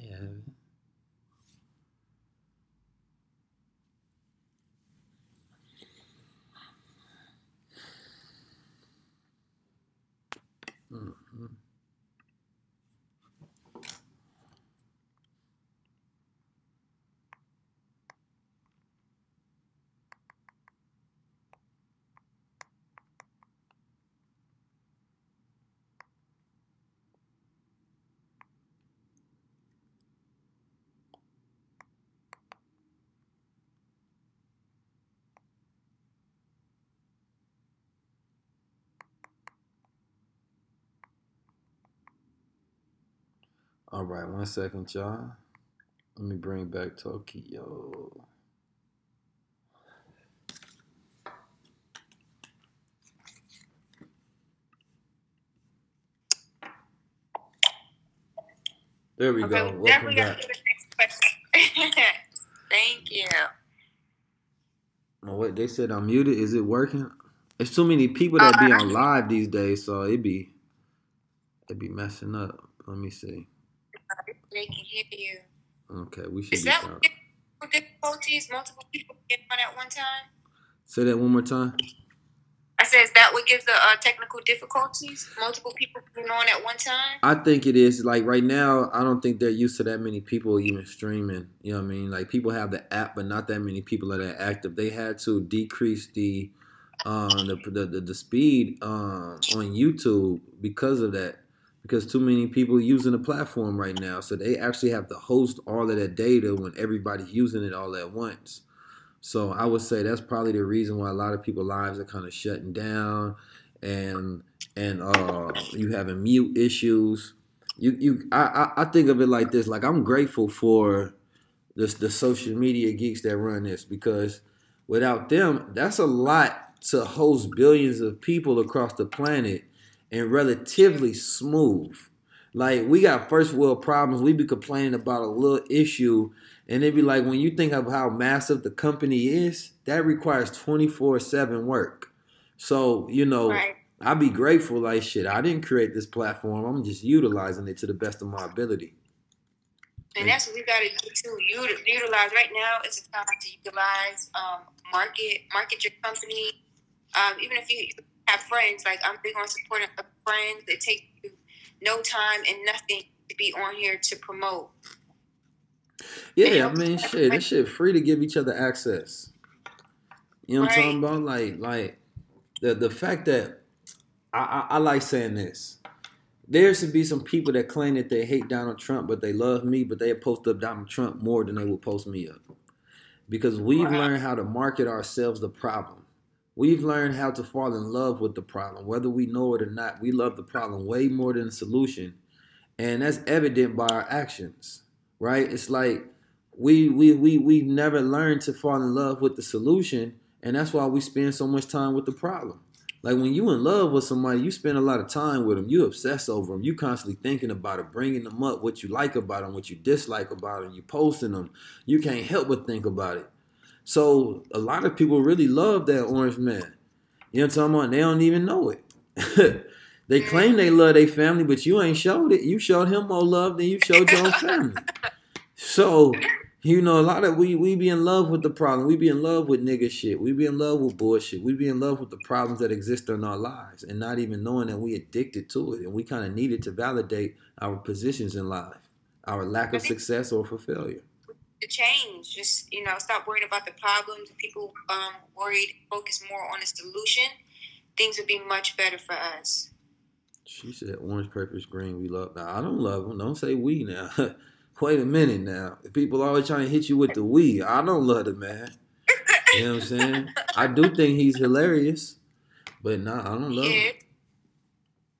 All right, one second, y'all. Let me bring back Tokyo. There we Okay, go. we Welcome definitely got back. to the next question. <laughs> Thank you. Oh, wait, they said I'm muted. Is it working? There's too many people that be uh, on live these days, so it'd be it'd be messing up. Let me see. They can hear you. Okay, we should Is that what difficulties? Multiple people getting on at one time? Say that one more time. I said, is that what gives the uh, technical difficulties? Multiple people getting on at one time? I think it is like right now. I don't think they're used to that many people even streaming. You know what I mean? Like people have the app, but not that many people are that active. They had to decrease the um the the, the, the speed um on YouTube because of that. Because too many people using the platform right now, so they actually have to host all of that data when everybody's using it all at once. So I would say that's probably the reason why a lot of people lives are kind of shutting down, and and uh, you having mute issues. You you I, I think of it like this. Like I'm grateful for the the social media geeks that run this because without them, that's a lot to host billions of people across the planet and relatively smooth. Like we got first world problems. We be complaining about a little issue, and it'd be like when you think of how massive the company is, that requires twenty four seven work. So you know, Right. I be grateful. Like shit, I didn't create this platform. I'm just utilizing it to the best of my ability. And that's what we got to do too. Utilize right now is a time to utilize, um, market, market your company. Um, even if you have friends, like I'm big on supporting friends. It takes you no time and nothing to be on here to promote. Yeah, I mean, shit, that shit free to give each other access. You know what I'm talking about? Like, like the the fact that I, I, I like saying this. There should be some people that claim that they hate Donald Trump, but they love me, but they post up Donald Trump more than they will post me up. Because we've Wow. learned how to market ourselves the problem. We've learned how to fall in love with the problem, whether we know it or not. We love the problem way more than the solution, and that's evident by our actions, right? It's like we we we we've never learned to fall in love with the solution, and that's why we spend so much time with the problem. Like when you in love with somebody, you spend a lot of time with them. You obsess over them. You constantly thinking about it, bringing them up, what you like about them, what you dislike about them. You posting them. You can't help but think about it. So a lot of people really love that orange man. You know what I'm talking about? They don't even know it. <laughs> they claim they love their family, but you ain't showed it. You showed him more love than you showed your own family. <laughs> So, you know, a lot of we we be in love with the problem. We be in love with nigga shit. We be in love with bullshit. We be in love with the problems that exist in our lives and not even knowing that we addicted to it. And we kind of needed to validate our positions in life, our lack of success or for failure. To change. Just you know, stop worrying about the problems. People um, worried, focus more on the solution. Things would be much better for us. She said orange, purple, green. We love. Now I don't love them. Don't say we now. <laughs> Wait a minute now. People always trying to hit you with the we. I don't love the man. You know what I'm saying? I do think he's hilarious, but nah, I don't love Yeah.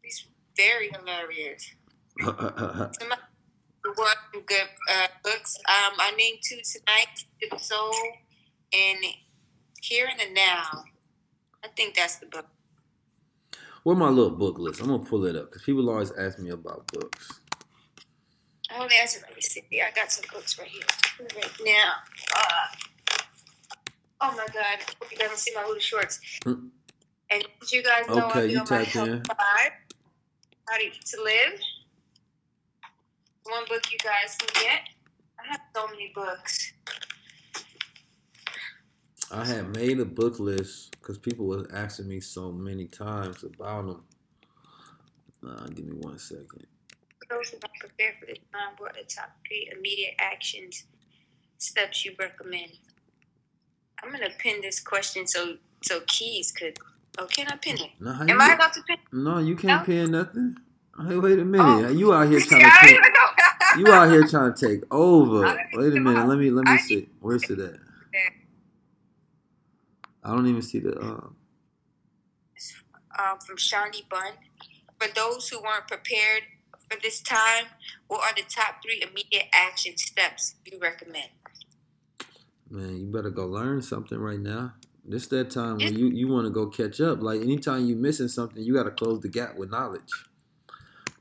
He's very hilarious. <laughs> him. One good uh, books. Um, I named two tonight: The Soul and Here and the Now. I think that's the book. Where my little book list? I'm gonna pull it up because people always ask me about books. Oh, that's let me see. I got some books right here. Right now. Uh, oh my God! I hope you guys don't see my little shorts. Hmm. And did you guys know Okay, I be you on my tapped health in. five? How to to live. One book you guys can get. I have so many books. I had made a book list because people was asking me so many times about them. Uh, give me one second. Those prepare for this time, what are the top three immediate actions, steps you recommend? I'm gonna pin this question so so Keys could. Oh, can I pin it? No, Am I about to pin? no, you can't No? pin nothing. Hey, wait a minute. Oh. You out here trying Yeah, to I take, don't even know. you out here trying to take over. Wait a minute. Let me let me see. Where's it at? I don't even see the. Um, um, from Shawnee Bun. For those who weren't prepared for this time, what are the top three immediate action steps you recommend? Man, you better go learn something right now. This is that time when you, you want to go catch up. Like anytime you're missing something, you got to close the gap with knowledge,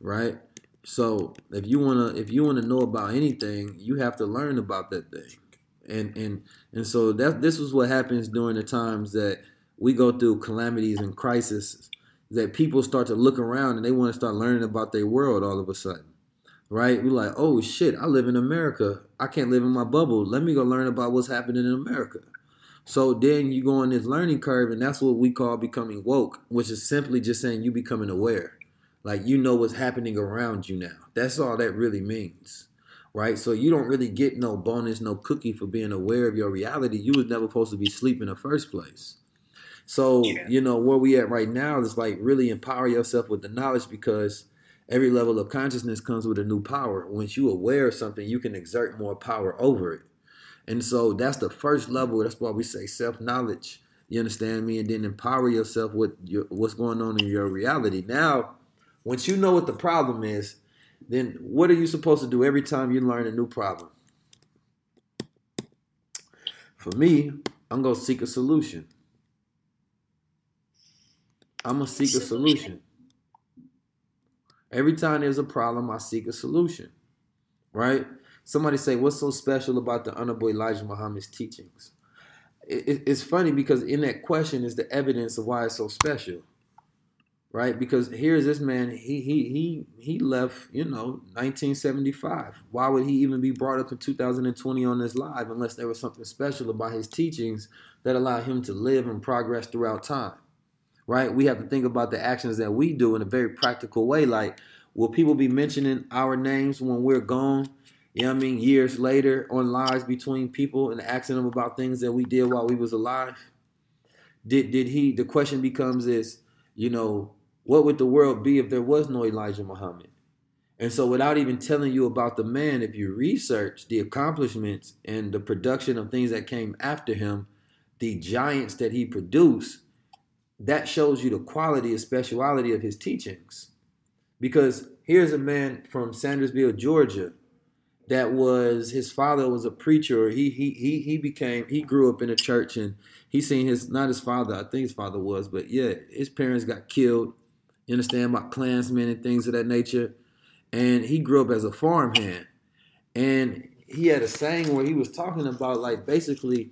right? So if you wanna if you wanna know about anything, you have to learn about that thing, and and and so that this is what happens during the times that we go through calamities and crises. That people start to look around and they want to start learning about their world all of a sudden right? We're like, oh shit, I live in America. I can't live in my bubble. Let me go learn about what's happening in America. So then you go on this learning curve, and that's what we call becoming woke, which is simply just saying you becoming aware. Like you know what's happening around you now. That's all that really means. Right? So you don't really get no bonus, no cookie for being aware of your reality. You was never supposed to be asleep in the first place. So, True. you know, where we at right now is like really empower yourself with the knowledge because every level of consciousness comes with a new power. Once you aware of something, you can exert more power over it. And so that's the first level. That's why we say self knowledge. You understand me? And then empower yourself with your, what's going on in your reality. Now, once you know what the problem is, then what are you supposed to do every time you learn a new problem? For me, I'm going to seek a solution. I'm going to seek a solution. Every time there's a problem, I seek a solution. Right? Somebody say, What's so special about the Honorable Elijah Muhammad's teachings? It- it- it's funny because in that question is the evidence of why it's so special. Right? Because here's this man, he he he he left, you know, 1975. Why would he even be brought up in 2020 on this live unless there was something special about his teachings that allowed him to live and progress throughout time? right? We have to think about the actions that we do in a very practical way. Like, will people be mentioning our names when we're gone? You know what I mean? Years later on lives between people and asking them about things that we did while we was alive. Did did he the question becomes is, you know, what would the world be if there was no Elijah Muhammad? And so without even telling you about the man, if you research the accomplishments and the production of things that came after him, the giants that he produced, that shows you the quality and speciality of his teachings. Because here's a man from Sandersville, Georgia, that was his father was a preacher. He he he he became he grew up in a church and he seen his not his father, I think his father was, but yeah, his parents got killed. You understand about clansmen and things of that nature. And he grew up as a farmhand. And he had a saying where he was talking about like basically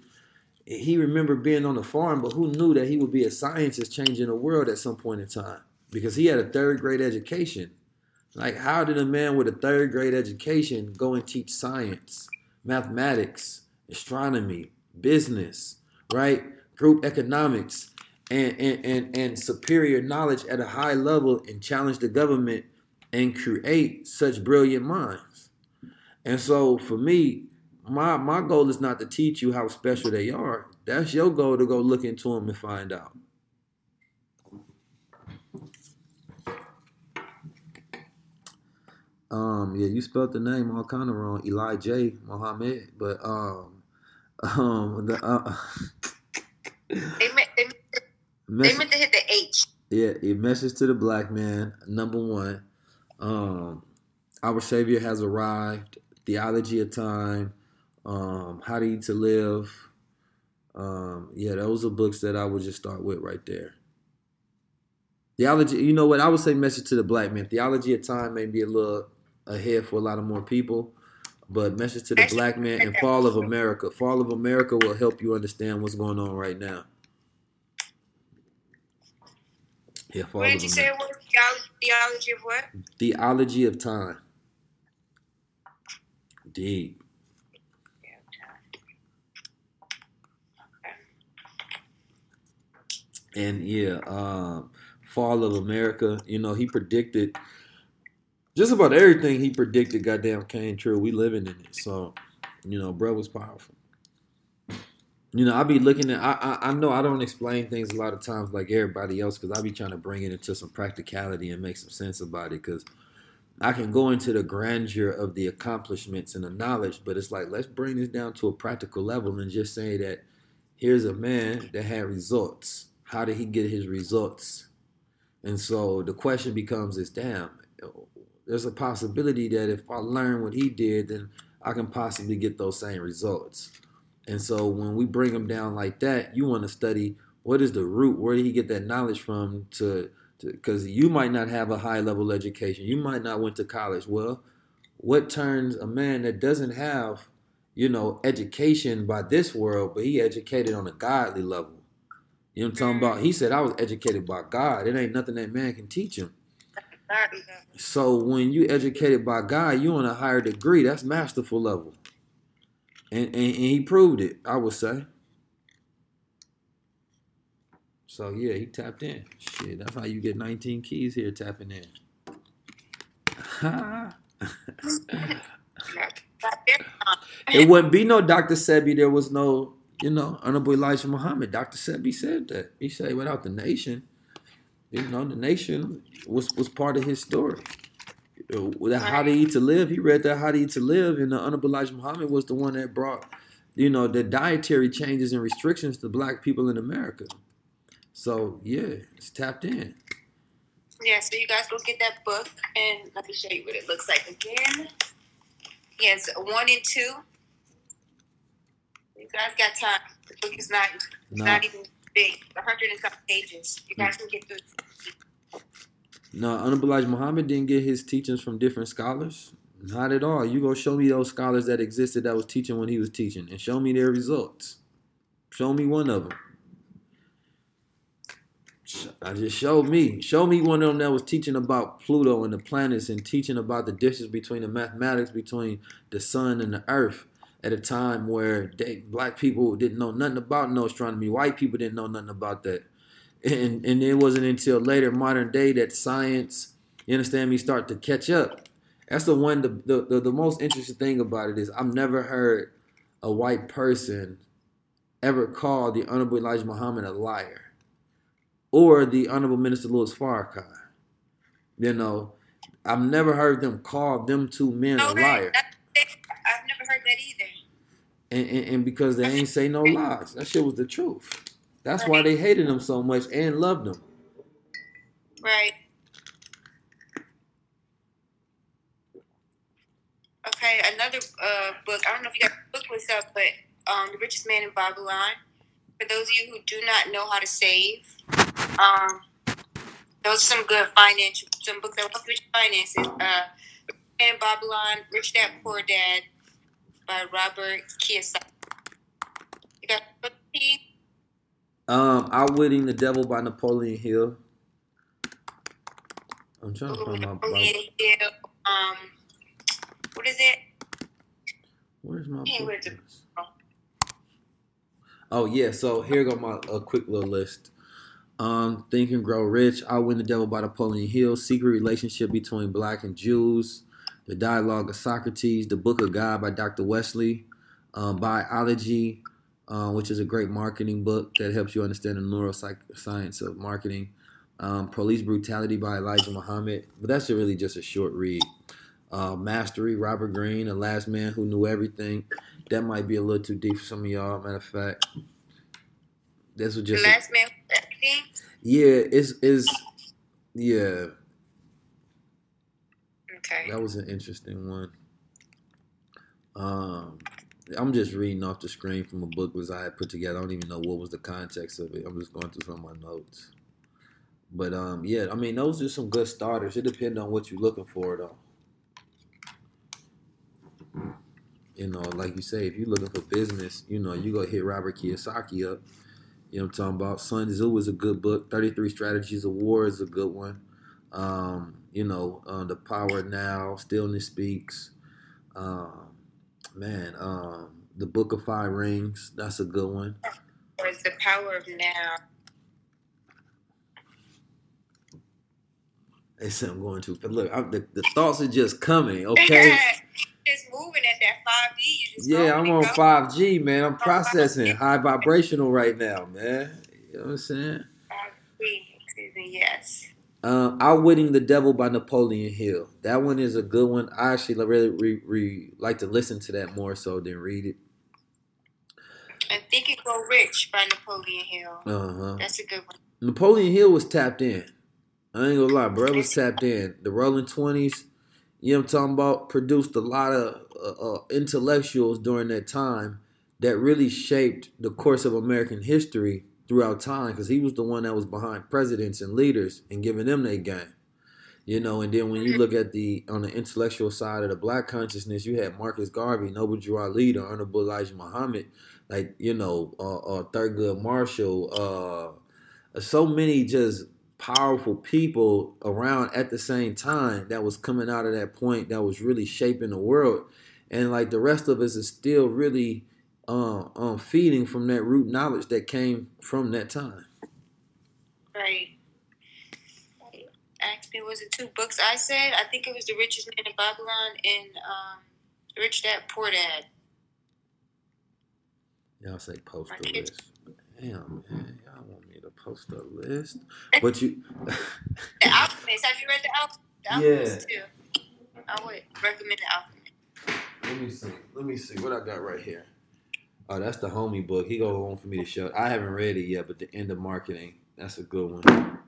he remembered being on the farm, but who knew that he would be a scientist changing the world at some point in time? Because he had a third grade education. Like, how did a man with a third grade education go and teach science, mathematics, astronomy, business, right? Group economics, and, and, and, and superior knowledge at a high level and challenge the government and create such brilliant minds? And so for me, my my goal is not to teach you how special they are. That's your goal to go look into them and find out. Um, yeah, you spelled the name all kind of wrong, Elijah Muhammad, but um, <laughs> um, the uh, <laughs> They they, meant, they message, meant to hit the H. yeah, a message to the black man. Number one, um, our Savior has arrived. Theology of time. Um, How to Eat to Live. Um, yeah, those are books that I would just start with right there. Theology, you know what? I would say message to the black man. Theology of time may be a little ahead for a lot of more people, but message to the black man and Fall of America. Fall of America will help you understand what's going on right now. Yeah, What did you say it was? Theology, theology of what? Theology of time. Deep. And yeah, um, Fall of America. You know, he predicted just about everything he predicted. Goddamn, came true. We living in it, so you know, bro was powerful. You know, I be looking at. I, I I know I don't explain things a lot of times like everybody else because I be trying to bring it into some practicality and make some sense about it because I can go into the grandeur of the accomplishments and the knowledge, but it's like let's bring this down to a practical level and just say that here's a man that had results. How did he get his results? And so the question becomes is damn, there's a possibility that if I learn what he did, then I can possibly get those same results. And so when we bring him down like that, you want to study what is the root, where did he get that knowledge from to because you might not have a high level education. You might not went to college. Well, what turns a man that doesn't have, you know, education by this world, but he educated on a godly level. You know what I'm talking about? He mm. said, I was educated by God. It ain't nothing that man can teach him. So when you educated by God, you on a higher degree. That's masterful level. And, and, and he proved it, I would say. So yeah, he tapped in. Shit, that's how you get 19 keys here tapping in. <laughs> It wouldn't be no Dr. Sebi. There was no, you know, Honorable Elijah Muhammad. Dr. Sebi said that. He said without the nation, you know, the nation was was part of his story. Uh, That How to Eat to Live. He read that How to Eat to Live, and the Honorable Elijah Muhammad was the one that brought, you know, the dietary changes and restrictions to black people in America. So yeah, it's tapped in. Yeah, so you guys go get that book and let me show you what it looks like again. Yes, one and two. You guys got time. The book is not it's No. not even big. A hundred and some pages. You guys can get through. No, Honorable Muhammad didn't get his teachings from different scholars. Not at all. You go show me those scholars that existed that was teaching when he was teaching, and show me their results. Show me one of them. I just showed me. Show me one of them that was teaching about Pluto and the planets and teaching about the distance between the mathematics between the sun and the earth at a time where they, black people didn't know nothing about no astronomy. White people didn't know nothing about that and and it wasn't until later modern day that science you understand me start to catch up. That's the one the, the, the, the most interesting thing about it is i've never heard a white person ever call the honorable elijah muhammad a liar or the honorable minister louis farrakhan. You know i've never heard them call them two men a liar. I've never heard that either. and, and, and because they ain't say no lies. That shit was the truth that's why they hated him so much and loved him Right. Okay, another uh, book. I don't know if you got the book list up, but um, The Richest Man in Babylon. For those of you who do not know how to save, um, those are some good financial, some books that help with finances. Uh, in Babylon, Rich Dad Poor Dad by Robert Kiyosaki. You got the book, Keith? Um, Outwitting the Devil by Napoleon Hill. I'm trying to find my, Napoleon Hill. Um, what is it? where's my book where's? Oh yeah, so here go my a quick little list. Um, Think and Grow Rich, Outwitting the Devil by Napoleon Hill, Secret Relationship Between Black and Jews, The Dialogue of Socrates, The Book of God by Dr. Wesley, um, Biology, uh, which is a great marketing book that helps you understand the neuroscience of marketing. Um, Police Brutality by Elijah Muhammad, but that's really just a short read. Uh, Mastery, Robert Greene, The Last Man Who Knew Everything. That might be a little too deep for some of y'all. Matter of fact, this was The just a- last man with everything. yeah. It's is yeah. Okay. That was an interesting one. Um, I'm just reading off the screen from a book was I had put together. I don't even know what was the context of it. I'm just going through some of my notes. But um, yeah, I mean those are some good starters. It depends on what you're looking for, though. You know, like you say, if you're looking for business, you know, you go hit Robert Kiyosaki up. You know I'm talking about? Sun Tzu is a good book. 33 Strategies of War is a good one. Um, you know, uh, The Power Now, Stillness Speaks. Um, man, um, The Book of Five Rings, that's a good one. Or is the power of now? They said I'm going to, but look, I'm, the, the thoughts are just coming, <laughs> okay? just moving at that five just Yeah, I'm on go. 5G, man. I'm processing high vibrational right now, man. You know what I'm saying? 5D. Excuse me. Yes. Um, Outwitting the Devil by Napoleon Hill. That one is a good one. I actually really re, re, like to listen to that more so than read it. And Think and Grow Rich by Napoleon Hill. Uh huh. That's a good one. Napoleon Hill was tapped in. I ain't gonna lie, bro. Was tapped in. The Roaring Twenties, you know what I'm talking about, produced a lot of uh, uh, intellectuals during that time that really shaped the course of American history throughout time. Because he was the one that was behind presidents and leaders and giving them their game. You know, and then when you look at the on the intellectual side of the black consciousness, you had Marcus Garvey, Noble Drew Ali, the Honorable Elijah Muhammad, like you know, uh, uh, Thurgood Marshall, uh, so many just powerful people around at the same time that was coming out of that point that was really shaping the world and like the rest of us is still really um, um feeding from that root knowledge that came from that time Right. Asked me, was it two books I said? I think it was The Richest Man in Babylon and um, Rich Dad Poor Dad. y'all say post a list damn man y'all want me to post a list but you <laughs> The Alchemist. Have you read The Alchemist? The Alchemist too. I would recommend The Alchemist. let me see let me see what i got right here oh that's the homie book. He go on for me to show i haven't read it yet but the end of marketing that's a good one.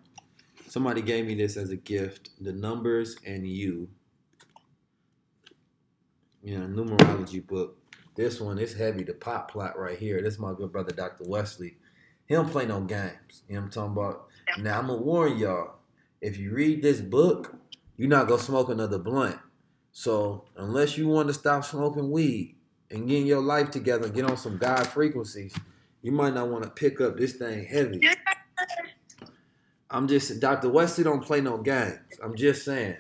Somebody gave me this as a gift the numbers and you. You know numerology book. This one is heavy the pop plot right here. This is my good brother dr wesley. He don't play no games you know what i'm talking about? Now i'm gonna warn y'all if you read this book you're not gonna smoke another blunt. So unless you want to stop smoking weed and getting your life together and get on some god frequencies you might not want to pick up this thing heavy i'm just dr wesley don't play no games i'm just saying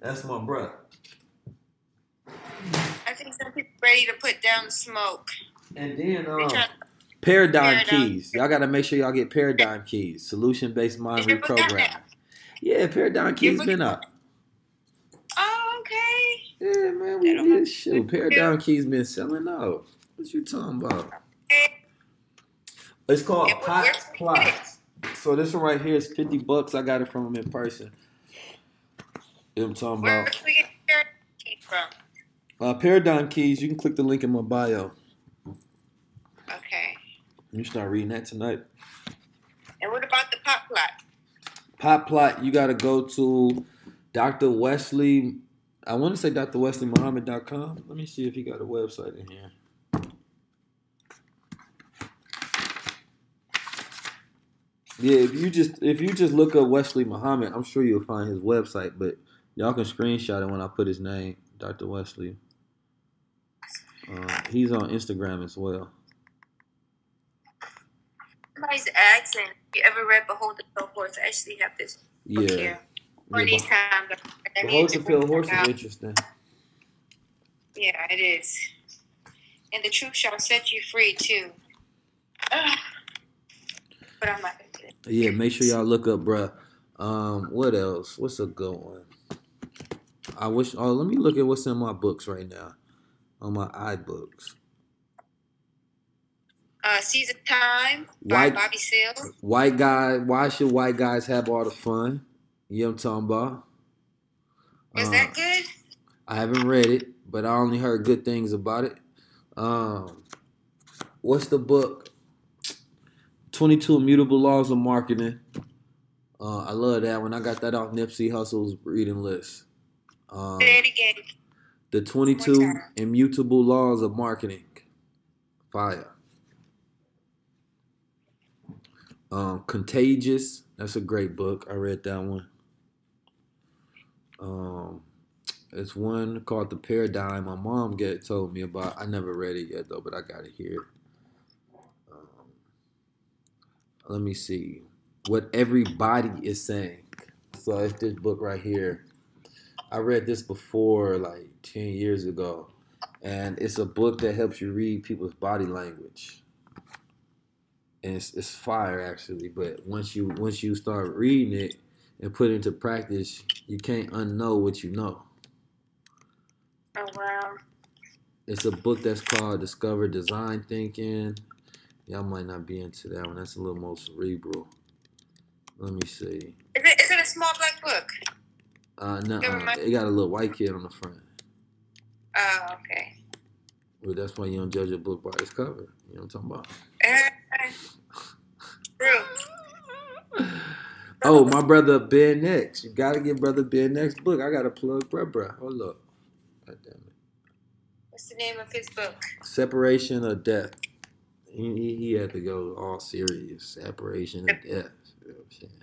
that's my brother I think some people ready to put down the smoke. and then um, Paradigm, Paradigm. keys. Y'all got to make sure y'all get paradigm keys. Solution based mind Is your book out reprogramming. Yeah, paradigm keys been up. Oh, okay. Yeah, man, we That don't did shoot. Paradigm keys been selling out. What you talking about? It's called Yeah, but Pot where's Plots. So this one right here is fifty bucks. I got it from him in person. You know I'm talking Where about? can we get your key from? Uh, paradigm keys. You can click the link in my bio. Okay. You start reading that tonight. And what about the pop plot? Pop plot, you got to go to Dr. Wesley. I want to say drwesleymuhammad.com. Let me see if he got a website in here. Yeah, if you just if you just look up Wesley Muhammad, I'm sure you'll find his website. But y'all can screenshot it when I put his name, Dr. Wesley. Uh, he's on Instagram as well. Somebody's asking, you ever read Behold the Horse? I actually have this book Yeah, here. Yeah For these Beh- times. I to the Horse is interesting. Yeah, it is. And the truth shall set you free too. Ugh. <sighs> But I'm not gonna do it. Yeah, make sure y'all look up, bruh. Um, what else? What's a good one? I wish. Oh, let me look at what's in my books right now, on my iBooks. Uh, Seize the Time by White- Bobby Seale. White guy. Why should white guys have all the fun? You know what I'm talking about? Is Uh, that good? I haven't read it, but I only heard good things about it. Um, what's the book? 22 Immutable Laws of Marketing. Uh, I love that one. I got that off Nipsey Hussle's reading list. Um, Say it again. the 22 Immutable Laws of Marketing. Fire. Um, Contagious. That's a great book. I read that one. Um, it's one called The Paradigm. My mom get told me about. I never read it yet though, but I got it here. Um, let me see what everybody is saying. So it's this book right here. I read this before, like ten years ago, and it's a book that helps you read people's body language. And it's, it's fire actually, but once you once you start reading it and put into practice, you can't unknow what you know. Oh wow. It's a book that's called Discover Design Thinking. Y'all might not be into that one. That's a little more cerebral. Let me see. Is it, is it a small black book? Uh, no, Never uh, it got a little white kid on the front. Oh, okay. Well, that's why you don't judge a book by its cover. You know what I'm talking about? Eh, True. Oh, my brother Ben X. You gotta get brother Ben X book. I gotta plug bruh bruh. Hold up. God damn it. What's the name of his book? Separation or death. He, he, had to go all serious. Separation or death. You know what I'm saying?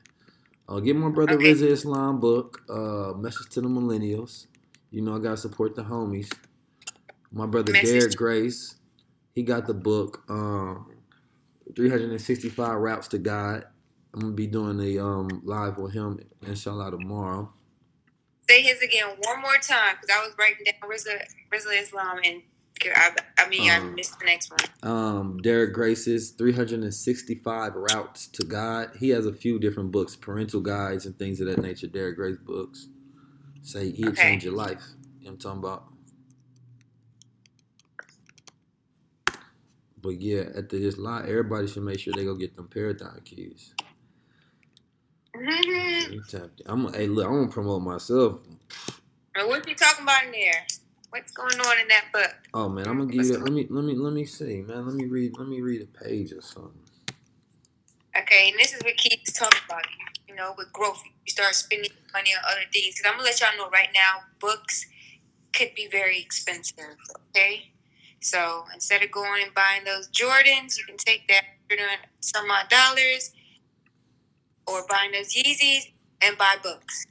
Uh, get my brother Okay. Rizza Islam book, uh, Message to the Millennials. You know I gotta support the homies. My brother Message Derrick Grace, he got the book, um, 365 Routes to God. I'm gonna be doing a um live with him inshallah tomorrow. Say his again one more time because I was writing down Rizza Islam and I, I mean I Um, missed the next one. Um, Derrick Grace's 365 Routes to God. He has a few different books, parental guides and things of that nature. Derrick Grace books. Say he'll Okay. change your life. You know what I'm talking about? But yeah, at this live, everybody should make sure they go get them paradigm keys. Mhm. You tapped. I'm hey look, I'm gonna promote myself. And what you talking about in there? What's going on in that book? Oh man, I'm gonna give What's you let me let me let me see, man. Let me read let me read a page or something. Okay, and this is what Keith's talking about. You know, with growth, you start spending money on other things. Because I'm gonna let y'all know right now, books could be very expensive. Okay, so instead of going and buying those Jordans, you can take that some odd dollars, or buying those Yeezys and buy books.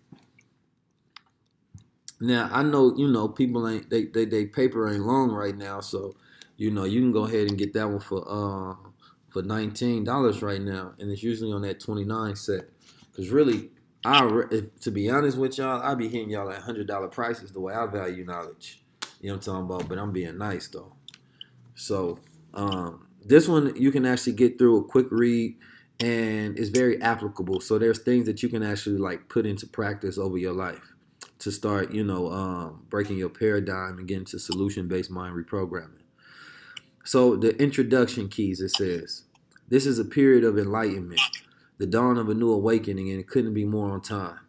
Now I know you know people ain't they they, they paper ain't long right now, so you know you can go ahead and get that one for uh for nineteen dollars right now, and it's usually on that twenty nine set. Cause really, I if, to be honest with y'all, I be hitting y'all at hundred dollar prices the way I value knowledge. You know what I'm talking about? But I'm being nice though. So um, this one you can actually get through a quick read, and it's very applicable. So there's things that you can actually like put into practice over your life to start, you know, um, breaking your paradigm and getting to solution-based mind reprogramming. So the introduction keys it says, this is a period of enlightenment, the dawn of a new awakening, and it couldn't be more on time.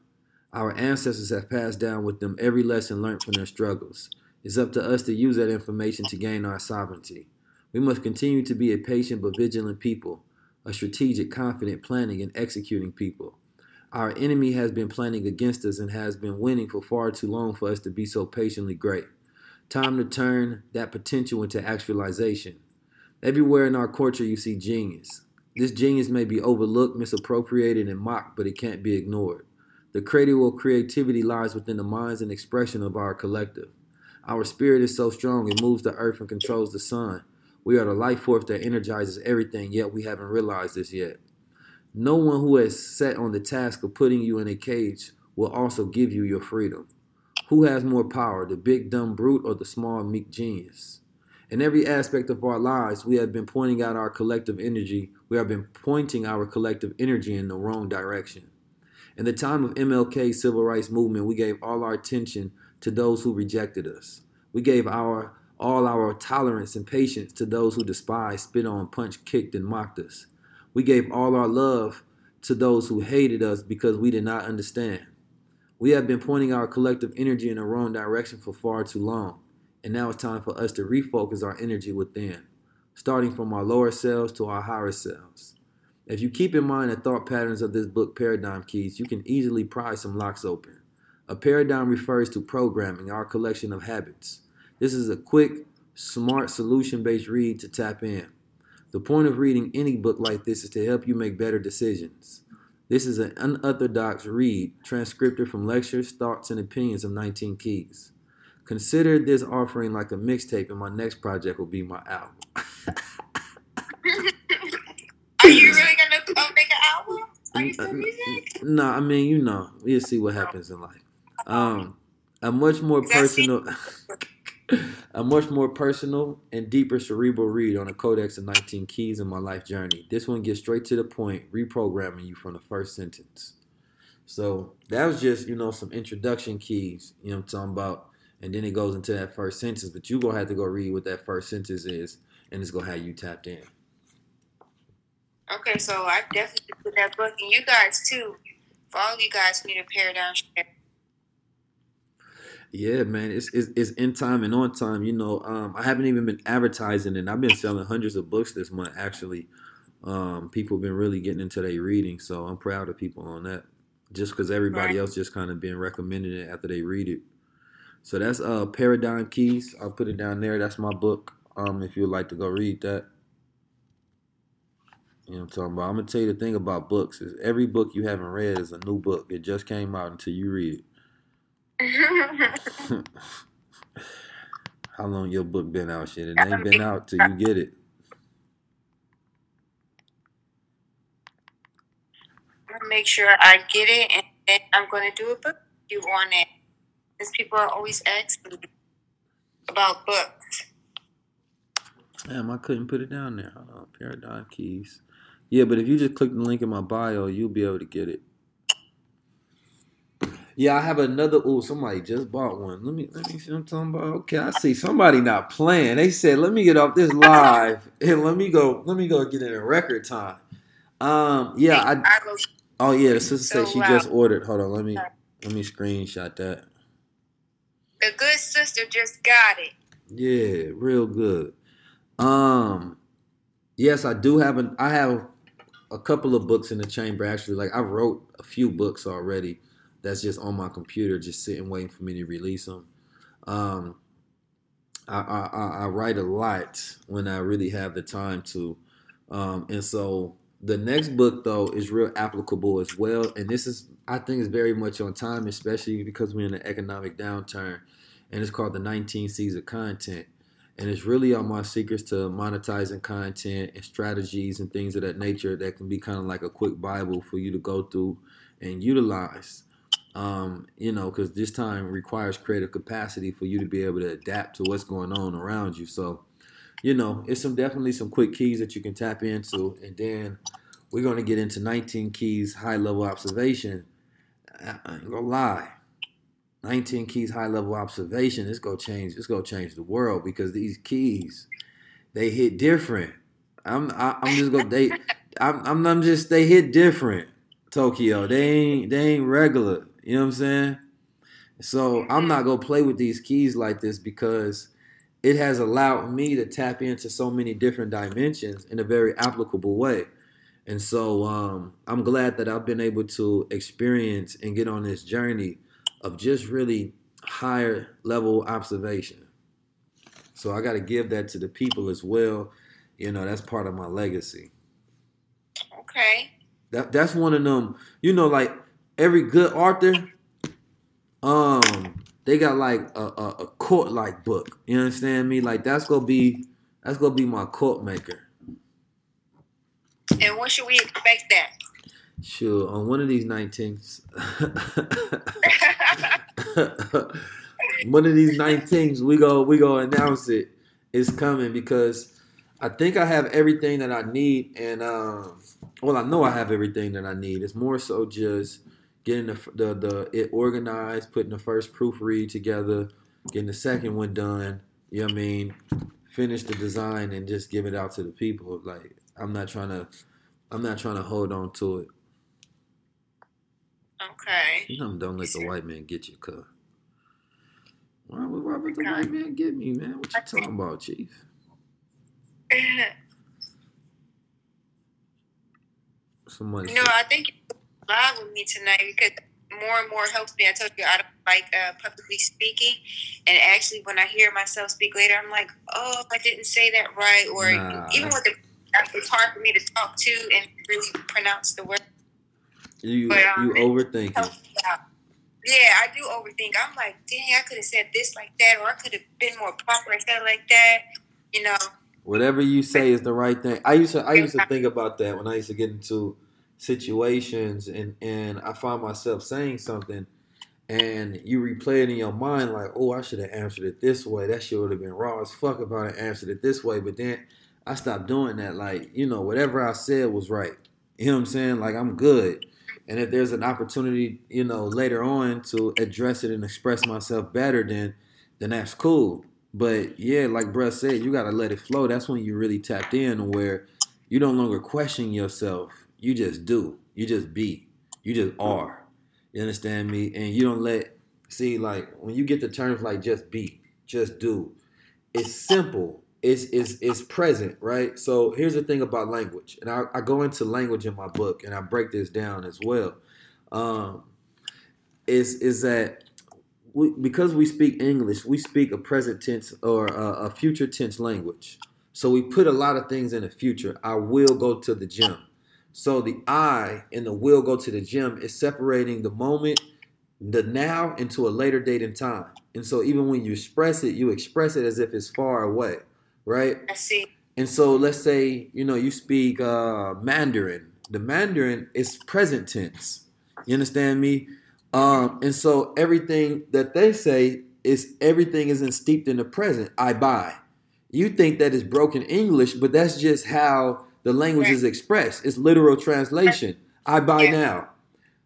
Our ancestors have passed down with them every lesson learned from their struggles. It's up to us to use that information to gain our sovereignty. We must continue to be a patient but vigilant people, a strategic, confident, planning, and executing people. Our enemy has been planning against us and has been winning for far too long for us to be so patiently great. Time to turn that potential into actualization. Everywhere in our culture, you see genius. This genius may be overlooked, misappropriated, and mocked, but it can't be ignored. The cradle of creativity lies within the minds and expression of our collective. Our spirit is so strong it moves the earth and controls the sun. We are the life force that energizes everything, yet we haven't realized this yet. No one who has set on the task of putting you in a cage will also give you your freedom. Who has more power, the big dumb brute or the small meek genius? In every aspect of our lives, we have been pointing out our collective energy. We have been pointing our collective energy in the wrong direction. In the time of MLK's civil rights movement, we gave all our attention to those who rejected us. We gave our all our tolerance and patience to those who despised, spit on, punched, kicked, and mocked us. We gave all our love to those who hated us because we did not understand. We have been pointing our collective energy in the wrong direction for far too long, and now it's time for us to refocus our energy within, starting from our lower selves to our higher selves. If you keep in mind the thought patterns of this book, Paradigm Keys, you can easily pry some locks open. A paradigm refers to programming, our collection of habits. This is a quick, smart, solution based read to tap in. The point of reading any book like this is to help you make better decisions. This is an unorthodox read, transcripted from lectures, thoughts, and opinions of 19 Keys. Consider this offering like a mixtape, and my next project will be my album. <laughs> Are you really gonna make an album? Are you still music? No, I mean, you know, we'll see what happens in life. Um, a much more personal, <laughs> a much more personal and deeper cerebral read on a codex of 19 keys in my life journey. This one gets straight to the point, reprogramming you from the first sentence. So that was just, you know, some introduction keys, you know I'm talking about. And then it goes into that first sentence, but you're gonna have to go read what that first sentence is, and it's gonna have you tapped in. Okay, so I definitely put that book, and you guys too. For all you guys who need a paradigm shift. Yeah, man, it's, it's it's in time and on time. You know, um, I haven't even been advertising, and I've been selling hundreds of books this month. Actually, um, people have been really getting into their reading, so I'm proud of people on that. Just because everybody Right. else just kind of been recommending it after they read it. So that's uh Paradigm Keys. I'll put it down there. That's my book. Um, if you'd like to go read that. You know what I'm talking about. I'm gonna tell you the thing about books is every book you haven't read is a new book. It just came out until you read it. <laughs> <laughs> How long your book been out? Shit, it ain't been out till you <laughs> get it. Make sure I get it, and then I'm going to do a book review on it. Because people are always asking about books. Damn, I couldn't put it down there. Hold on, Paradigm Keys. Yeah, but if you just click the link in my bio, you'll be able to get it. Yeah, I have another. Oh, somebody just bought one. Let me let me see what I'm talking about. Okay, I see somebody not playing. They said, "Let me get off this live and let me go. Let me go get it in record time." Um, yeah, I. Oh yeah, the sister said she just ordered. Hold on, let me let me screenshot that. the good sister just got it. Yeah, real good. Um, yes, I do have an. I have a couple of books in the chamber. Actually, like I wrote a few books already. That's just on my computer, just sitting waiting for me to release them. Um, I, I I- write a lot when I really have the time to, um, and so the next book though is real applicable as well. And this is I think is very much on time, especially because we're in an economic downturn, and it's called the 19 C's of Content. And it's really on my secrets to monetizing content and strategies and things of that nature that can be kind of like a quick Bible for you to go through and utilize. Um, you know, because this time requires creative capacity for you to be able to adapt to what's going on around you. So, you know, it's some definitely some quick keys that you can tap into, and then we're going to get into 19 keys high level observation. I I ain't gonna lie, 19 keys high level observation. It's gonna change. It's gonna change the world because these keys, they hit different. I'm I, I'm just gonna they I'm, I'm I'm just they hit different. Tokyo, they ain't they ain't regular. You know what I'm saying? So I'm not gonna play with these keys like this because it has allowed me to tap into so many different dimensions in a very applicable way. And so um, I'm glad that I've been able to experience and get on this journey of just really higher level observation. So I got to give that to the people as well. You know, that's part of my legacy. Okay. That that's one of them. You know, like every good author, um, they got like a, a, a court like book. You understand me? Like that's gonna be that's gonna be my court maker. And when should we expect that? Sure, on one of these 19s. <laughs> one of these 19s, we go we go announce it. It's coming because I think I have everything that I need, and um, well, I know I have everything that I need. It's more so just getting the the, the it organized, putting the first proofread together, getting the second one done. You know what I mean? Finish the design and just give it out to the people. Like I'm not trying to, I'm not trying to hold on to it. Okay. You know, don't let the white man get you, cuz. Why would, why would the white man get me, man? What you talking about, Chief? <laughs> Somebody no, said- I think live with me tonight because more and more helps me. I told you I don't like uh, publicly speaking, and actually, when I hear myself speak later, I'm like, oh, I didn't say that right, or Nah, even with the, it's hard for me to talk to and really pronounce the word. you but, um, you overthinking. helps. Yeah, I do overthink. I'm like, dang, I could have said this like that, or I could have been more proper like that. You know, Whatever you say is the right thing. I used to I used to think about that when I used to get into situations and and I find myself saying something and you replay it in your mind like, oh, I should have answered it this way. That shit would have been raw as fuck if I had answered it this way. But then I stopped doing that. Like, you know, whatever I said was right. You know what I'm saying? Like I'm good. And if there's an opportunity, you know, later on to address it and express myself better, then then that's cool. But yeah, like Bruh said, you gotta let it flow. That's when you really tapped in where you no longer question yourself. You just do. You just be. You just are. You understand me? And you don't let see like when you get the terms like just be, just do. It's simple. It's it's it's present, right? So here's the thing about language, and I, I go into language in my book, and I break this down as well. Um, is is that we, because we speak English, we speak a present tense or a, a future tense language. So we put a lot of things in the future. I will go to the gym. So the I and the will go to the gym is separating the moment, the now, into a later date and time. And so even when you express it, you express it as if it's far away, right? I see. And so let's say, you know, you speak uh, Mandarin. The Mandarin is present tense. You understand me? Um, and so everything that they say is everything is in steeped in the present. I buy. You think that is broken English, but that's just how the language is expressed. It's literal translation. I buy Yeah. now.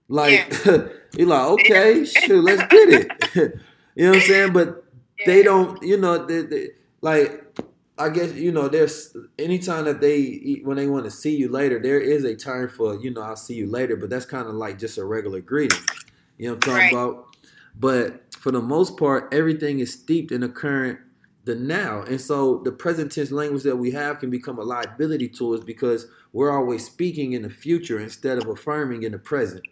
Like <laughs> you're like, okay, shoot, let's get it. <laughs> you know what I'm saying? But they don't, you know, they, they, like I guess you know there's anytime that they when they want to see you later, there is a term for you know I'll see you later, but that's kind of like just a regular greeting. You know what I'm talking Right. about? But for the most part, everything is steeped in the current, the now, and so the present tense language that we have can become a liability to us because we're always speaking in the future instead of affirming in the present.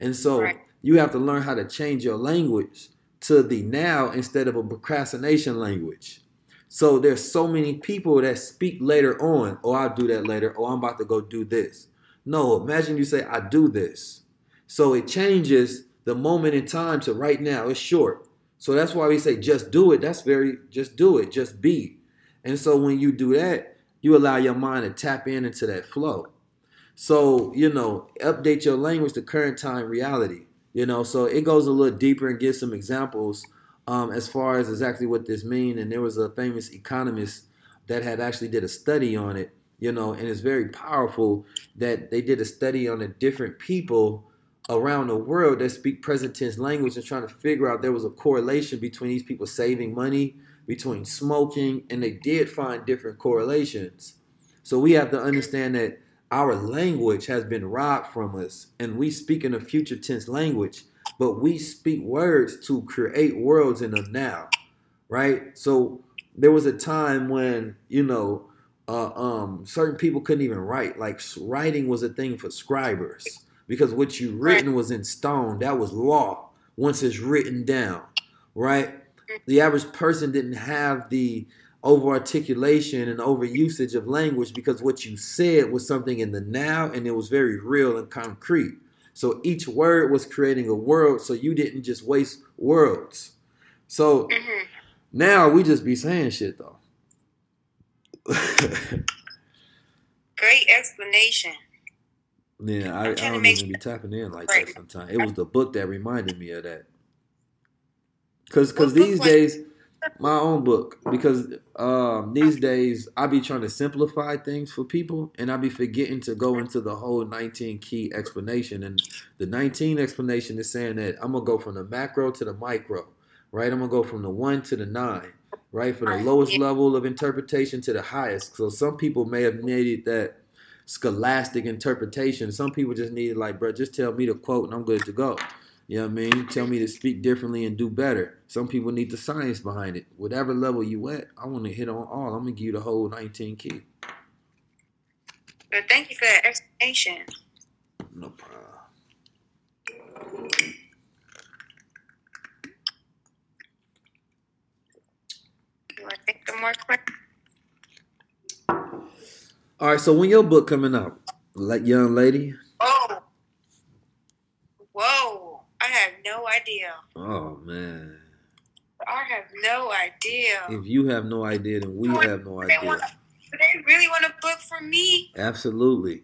And so Right. you have to learn how to change your language to the now instead of a procrastination language. So there's so many people that speak later on, oh, I'll do that later, oh, I'm about to go do this. No, imagine you say, I do this. So it changes the moment in time to right now. It's short. So that's why we say just do it. That's very just do it, just be. And so when you do that, you allow your mind to tap in into that flow. So, you know, update your language to current time reality. You know, so it goes a little deeper and gives some examples um, as far as exactly what this means. And there was a famous economist that had actually did a study on it, you know, and it's very powerful that they did a study on the different people around the world that speak present tense language and trying to figure out there was a correlation between these people saving money, between smoking, and they did find different correlations. So we have to understand that our language has been robbed from us, and we speak in a future tense language, but we speak words to create worlds in the now, right? So there was a time when you know uh, um, certain people couldn't even write. Like writing was a thing for scribers because what you written was in stone. That was law once it's written down, right? The average person didn't have the over articulation and over usage of language because what you said was something in the now and it was very real and concrete. So each word was creating a world, so you didn't just waste words. So hmm now we just be saying shit though. <laughs> Great explanation. Yeah, I, I I'm trying to don't even be tapping in like Right. that sometimes. It was the book that reminded me of that. Cause, cause What these days, my own book. Because um, these days, I be trying to simplify things for people, and I be forgetting to go into the whole 19 key explanation. And the 19 explanation is saying that I'm gonna go from the macro to the micro, right? I'm gonna go from the one to the nine, right? From the lowest level of interpretation to the highest. So some people may have made it that scholastic interpretation. Some people just need like, bro, just tell me the quote and I'm good to go. You know what I mean? Tell me to speak differently and do better. Some people need the science behind it. Whatever level you at, I want to hit on all. I'm gonna give you the whole 19 key. But thank you for that explanation. No problem. You want to take some more questions? All right, so when your book coming out, like young lady? Oh, whoa! I have no idea. Oh man, I have no idea. if you have no idea, then we have no They want, idea. do they really want a book from me? Absolutely,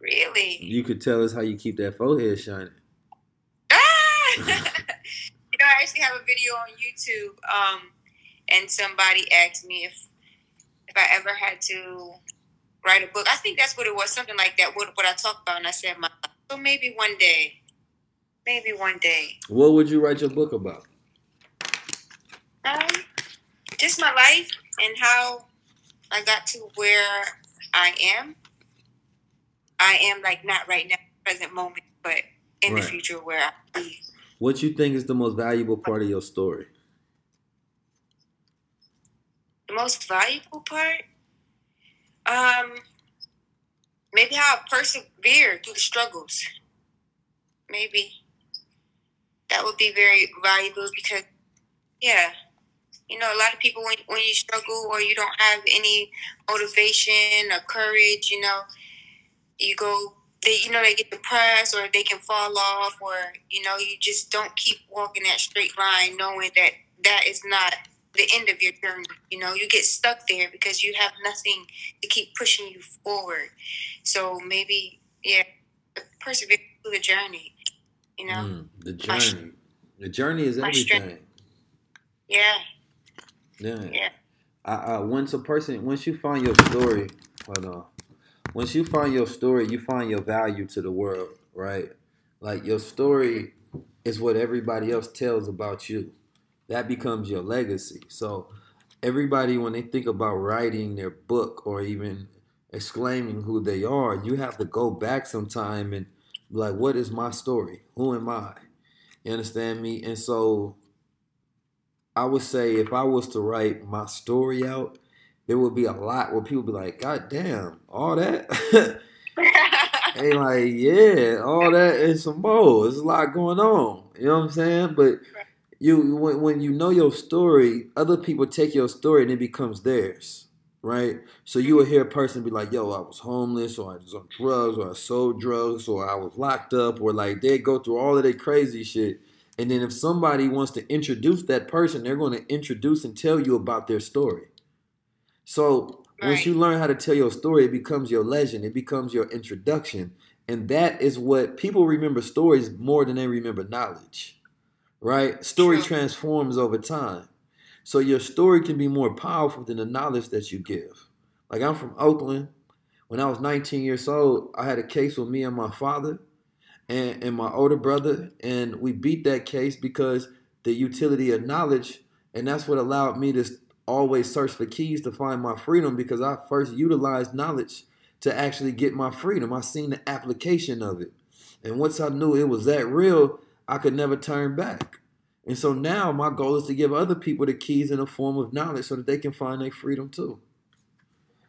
Really? you could tell us how you keep that forehead shining. Ah! <laughs> you know, I actually have a video on YouTube, um, and somebody asked me if if I ever had to write a book. I think that's what it was, something like that. What what I talked about, and I said, my, so maybe one day, maybe one day. What would you write your book about? Um, just my life and how I got to where I am. I am like not right now, present moment, but in Right. the future where I'll be. What you think is the most valuable part of your story? Most valuable part, um, maybe how I persevere through the struggles. Maybe that would be very valuable because, yeah, you know, a lot of people when when you struggle or you don't have any motivation or courage, you know, you go they you know they get depressed or they can fall off or you know you just don't keep walking that straight line knowing that that is not the end of your journey you know you get stuck there because you have nothing to keep pushing you forward so maybe yeah persevere through the journey you know Mm, the My sh- journey. The journey is everything. yeah Yeah. Yeah. I, I, once a person, once you find your story, hold on. Once you find your story, you find your value to the world, right? Like your story is what everybody else tells about you. That becomes your legacy. So everybody, when they think about writing their book or even exclaiming who they are, you have to go back sometime and like, what is my story? Who am I? You understand me? And so I would say if I was to write my story out, there would be a lot where people be like, God damn, all that? <laughs> they like, yeah, all that and some more. There's a lot going on. You know what I'm saying? But you when, when you know your story, other people take your story and it becomes theirs. Right? So you will mm-hmm. hear a person be like, yo, I was homeless, or I was on drugs, or I sold drugs, or I was locked up, or like they go through all of their crazy shit. And then if somebody wants to introduce that person, they're going to introduce and tell you about their story. So once you learn how to tell your story, it becomes your legend. It becomes your introduction. And that is what people remember stories more than they remember knowledge. Right? Story True. transforms over time. So your story can be more powerful than the knowledge that you give. Like I'm from Oakland. When I was 19 years old, I had a case with me and my father and, and my older brother, and we beat that case because the utility of knowledge, and that's what allowed me to always search for keys to find my freedom because I first utilized knowledge to actually get my freedom. I seen the application of it. And once I knew it was that real, I could never turn back. And so now my goal is to give other people the keys in a form of knowledge so that they can find their freedom too.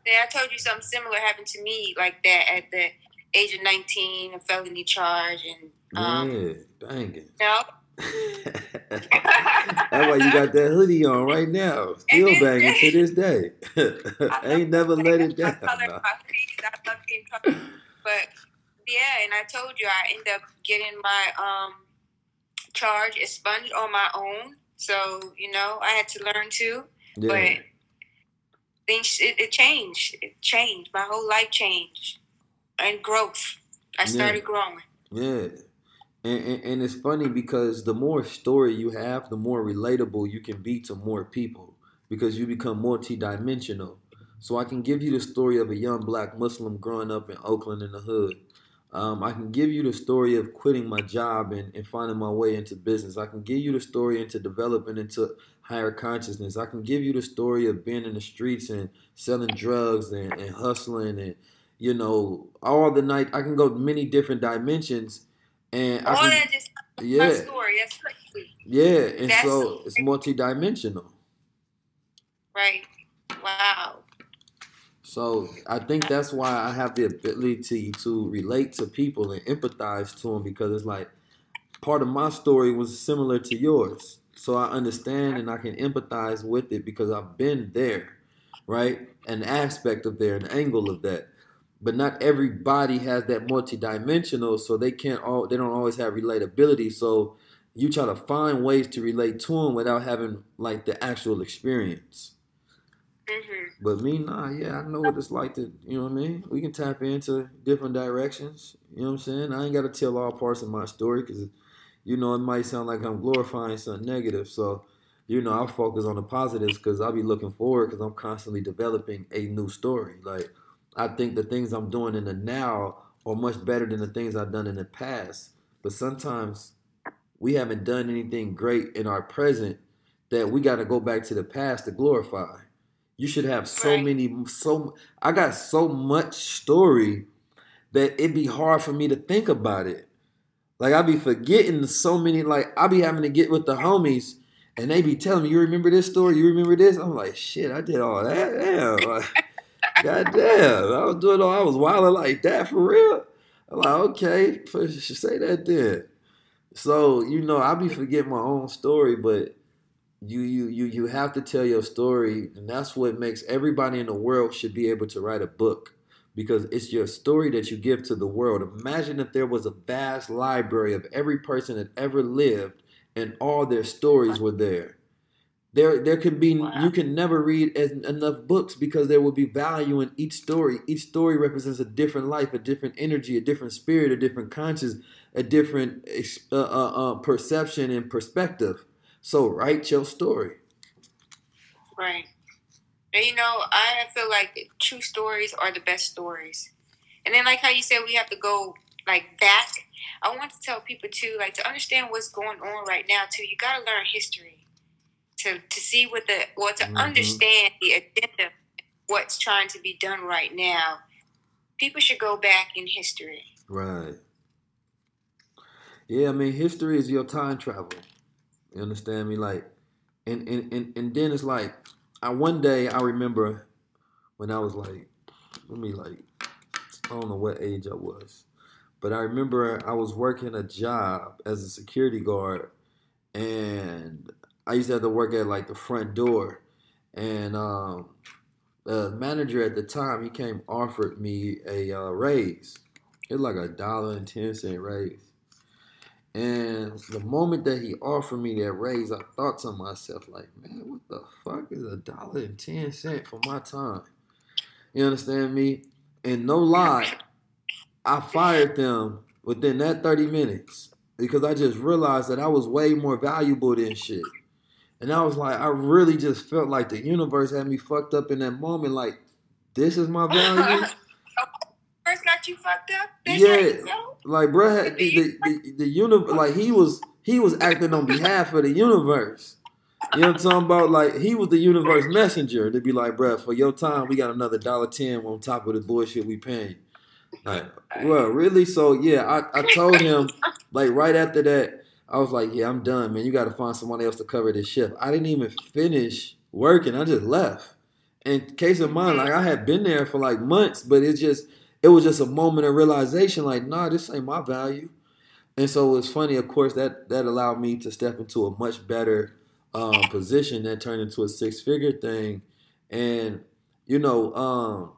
Yeah, I told you something similar happened to me like that at the age of 19, a felony charge, and um, yeah, banging. you know, <laughs> That's why you got that hoodie on right now. <laughs> Still banging to this day. <laughs> Ain't never let it down. I color nah. hoodies, I love getting color. But yeah, and I told you I end up getting my um charge expunged on my own. So you know, I had to learn too. Yeah. But things it, it changed. It changed. My whole life changed, and growth. I Yeah. started growing. Yeah. And, and, and it's funny because the more story you have, the more relatable you can be to more people because you become multidimensional. So I can give you the story of a young black Muslim growing up in Oakland in the hood. Um, I can give you the story of quitting my job and, and finding my way into business. I can give you the story into developing into higher consciousness. I can give you the story of being in the streets and selling drugs and, and hustling and you know all the night. I can go many different dimensions and All I can, that just yeah. my story. That's crazy. yeah, and That's so so it's multidimensional. Right. Wow. So I think that's why I have the ability to relate to people and empathize to them because it's like part of my story was similar to yours. So I understand and I can empathize with it because I've been there, right? An aspect of there, an angle of that. But not everybody has that multidimensional, so they can't all they don't always have relatability. So you try to find ways to relate to them without having like the actual experience. Hmm But me, nah, yeah, I know what it's like to, you know what I mean? We can tap into different directions. You know what I'm saying? I ain't got to tell all parts of my story because, you know, it might sound like I'm glorifying something negative. So, you know, I'll focus on the positives because I'll be looking forward because I'm constantly developing a new story. Like, I think the things I'm doing in the now are much better than the things I've done in the past. But sometimes we haven't done anything great in our present that we got to go back to the past to glorify. You should have so Right. many so I got so much story that it'd be hard for me to think about it. Like I'd be forgetting so many like I'd be having to get with the homies and they be telling me, You remember this story? You remember this? I'm like, shit, I did all that. Damn. <laughs> Like, God damn. I was doing all I was wilding like that for real. I'm like, okay, say that then. So, you know, I'd be forgetting my own story, but you you you you have to tell your story and that's what makes everybody in the world should be able to write a book because it's your story that you give to the world. Imagine if there was a vast library of every person that ever lived and all their stories were there. There there can be Wow. you can never read as, enough books because there will be value in each story. Each story represents a different life a different energy a different spirit a different conscience a different uh, uh, uh, perception and perspective so write your story. Right. And you know, I feel like true stories are the best stories. And then, like how you said, we have to go like back. I want to tell people too, like to understand what's going on right now too. You got to learn history to to see what the well to Mhm. understand the agenda, what's trying to be done right now. People should go back in history. Right. Yeah, I mean, history is your time travel. You understand me? Like, and and and, and then it's like, I one day I remember when I was like, let me like, I don't know what age I was, but I remember I was working a job as a security guard, and I used to have to work at like the front door, and um, the manager at the time he came offered me a uh, raise. It was like a dollar and ten cent raise. And the moment that he offered me that raise, I thought to myself, like, man, what the fuck is a dollar and ten cent for my time? You understand me? And no lie, I fired them within that 30 minutes because I just realized that I was way more valuable than shit. And I was like, I really just felt like the universe had me fucked up in that moment. Like, this is my value. <laughs> Got you fucked up. That's Yeah. Like, bruh, had the the, the, the universe, like he was he was acting on behalf of the universe. You know what I'm talking about? Like he was the universe messenger to be like, bruh, for your time, we got another dollar ten on top of the bullshit we paying. Like, well, really? So yeah, I, I told him <laughs> like right after that, I was like, yeah, I'm done, man. You got to find someone else to cover this shift. I didn't even finish working. I just left. And case in mind, like I had been there for like months, but it's just it was just a moment of realization, like, nah, this ain't my value. And so it was funny, of course, that that allowed me to step into a much better um, position that turned into a six figure thing. And you know, um,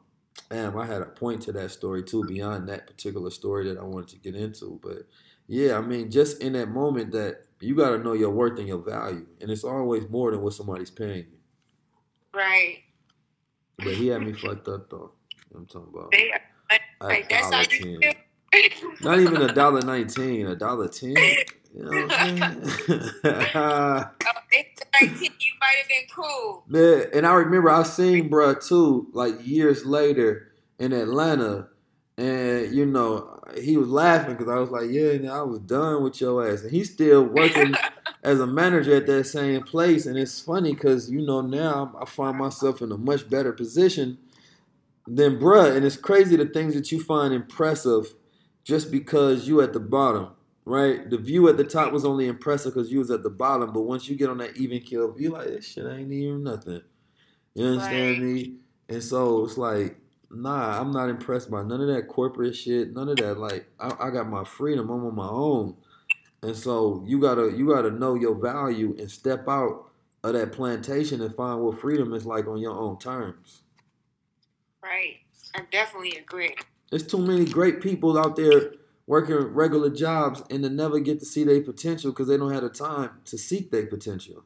damn, I had a point to that story too, beyond that particular story that I wanted to get into. But yeah, I mean, just in that moment that you gotta know your worth and your value. And it's always more than what somebody's paying you. Right. But he had me fucked up though. You know what I'm talking about. They, A like that's how dollar you 10. feel. Not even a <laughs> dollar nineteen, a dollar ten. You know what I'm saying? <laughs> Oh, it's 19, you might have been cool. Man, and I remember I seen bruh too, like years later in Atlanta, and you know, he was laughing because I was like, yeah, I was done with your ass, and he's still working <laughs> as a manager at that same place. And it's funny because you know now I find myself in a much better position than bruh, and it's crazy the things that you find impressive just because you at the bottom. Right, the view at the top was only impressive because you was at the bottom, but once you get on that even kill view, like this shit ain't even nothing. You understand Right. me? And so it's like, nah, I'm not impressed by none of that corporate shit, none of that. Like, I, I got my freedom, I'm on my own, and so you gotta you gotta know your value and step out of that plantation and find what freedom is like on your own terms. Right. I definitely agree. There's too many great people out there working regular jobs and they never get to see their potential because they don't have the time to seek their potential.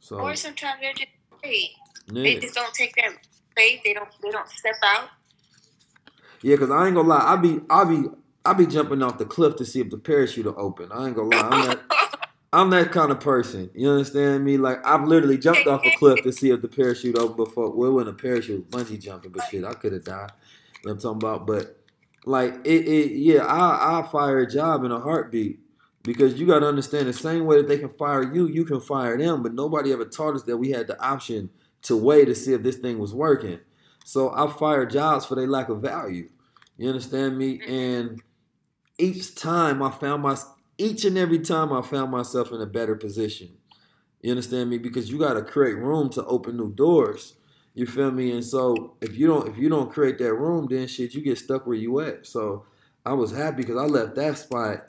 So Or sometimes they're just afraid. They just don't take that faith. They don't. They don't step out. yeah, because I ain't gonna lie, I be I be I be jumping off the cliff to see if the parachute will open. I ain't gonna lie, I'm that <laughs> I'm that kind of person. You understand me? Like I've literally jumped off a cliff to see if the parachute opened before. Well, it a parachute, bungee jumping, but shit, I could have died. You know I'm talking about? But like it, it yeah, I I fire a job in a heartbeat because you got to understand the same way that they can fire you, you can fire them. But nobody ever taught us that we had the option to wait to see if this thing was working. So I fire jobs for their lack of value. You understand me? And each time I found my each and every time I found myself in a better position. You understand me? Because you got to create room to open new doors. You feel me? And so if you don't if you don't create that room, then shit, you get stuck where you at. So I was happy because I left that spot,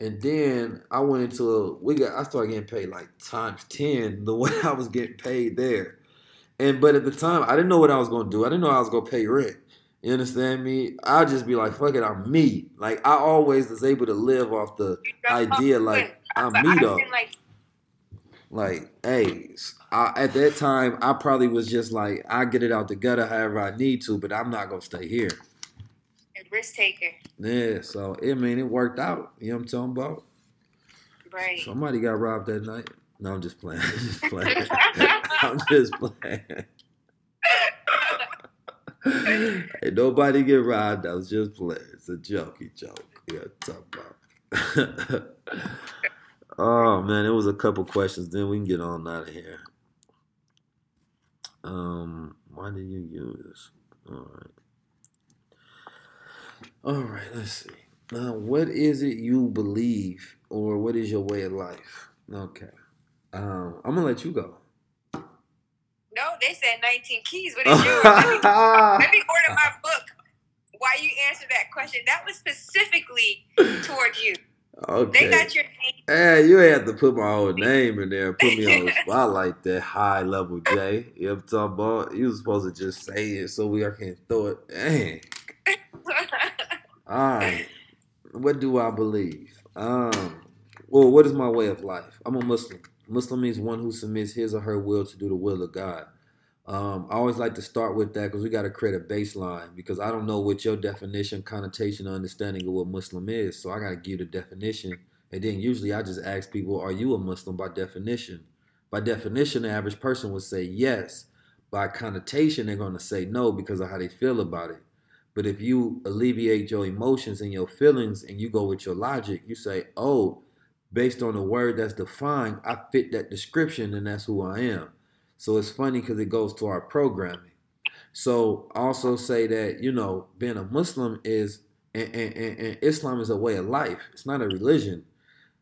and then I went into a, we got I started getting paid like times ten the <laughs> way I was getting paid there. And but at the time I didn't know what I was gonna do. I didn't know I was gonna pay rent. You understand me? I'd just be like, fuck it, I'm me. Like I always was able to live off the idea like I'm me though. like, Like, hey, I, at that time, I probably was just like, I get it out the gutter however I need to, but I'm not gonna stay here. a risk taker. Yeah, so I mean, it worked out. You know what I'm talking about? Right. Somebody got robbed that night. No, I'm just playing. <laughs> I'm just playing. <laughs> <laughs> I'm just playing. <laughs> Ain't nobody get robbed. I was just playing. It's a jokey joke. Yeah, talk about. <laughs> oh man, it was a couple questions. Then we can get on out of here. Um, why did you use? All right. All right. Let's see. Now, what is it you believe, or what is your way of life? Okay. Um, I'm gonna let you go. No, they said 19 keys. What is yours? let, me, let me order my <laughs> book while you answer that question. That was specifically toward you. okay. They got your name. Hey, you ain't have to put my whole <laughs> name in there put me on the spotlight <laughs> that high level J. You know what I'm talking about? You was supposed to just say it so we I can throw it. Dang. All right. What do I believe? Um, well, what is my way of life? I'm a Muslim. Muslim means one who submits his or her will to do the will of God. Um, I always like to start with that because we got to create a baseline because I don't know what your definition, connotation, or understanding of what Muslim is. So I got to give the definition. And then usually I just ask people, are you a Muslim by definition? By definition, the average person would say yes. By connotation, they're going to say no because of how they feel about it. But if you alleviate your emotions and your feelings and you go with your logic, you say, oh, based on the word that's defined, I fit that description and that's who I am. So it's funny because it goes to our programming. So also say that, you know, being a Muslim is, and, and, and, Islam is a way of life. It's not a religion.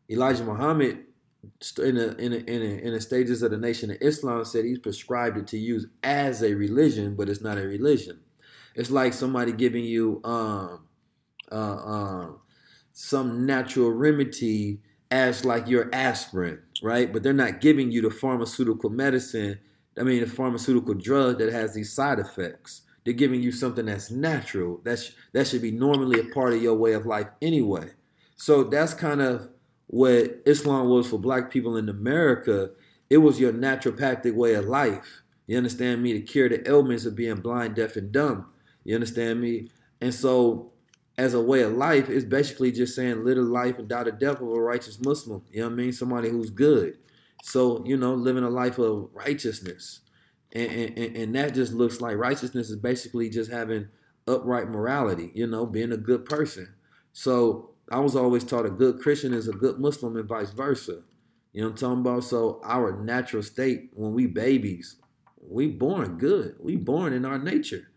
Elijah Muhammad, in the, in, in, in stages of the nation of Islam, said he's prescribed it to use as a religion, but it's not a religion. It's like somebody giving you um, uh, um, some natural remedy as like your aspirin, right? But they're not giving you the pharmaceutical medicine, I mean, the pharmaceutical drug that has these side effects. They're giving you something that's natural. That's that should be normally a part of your way of life anyway. So that's kind of what Islam was for black people in America. It was your naturopathic way of life. You understand me? To cure the ailments of being blind, deaf, and dumb. You understand me? And so as a way of life, is basically just saying live a life and die the death of a righteous Muslim. You know what I mean? Somebody who's good. So, you know, living a life of righteousness. And, and, and that just looks like righteousness is basically just having upright morality, you know, being a good person. So I was always taught a good Christian is a good Muslim and vice versa. You know what I'm talking about? So our natural state when we babies, we born good. We born in our nature.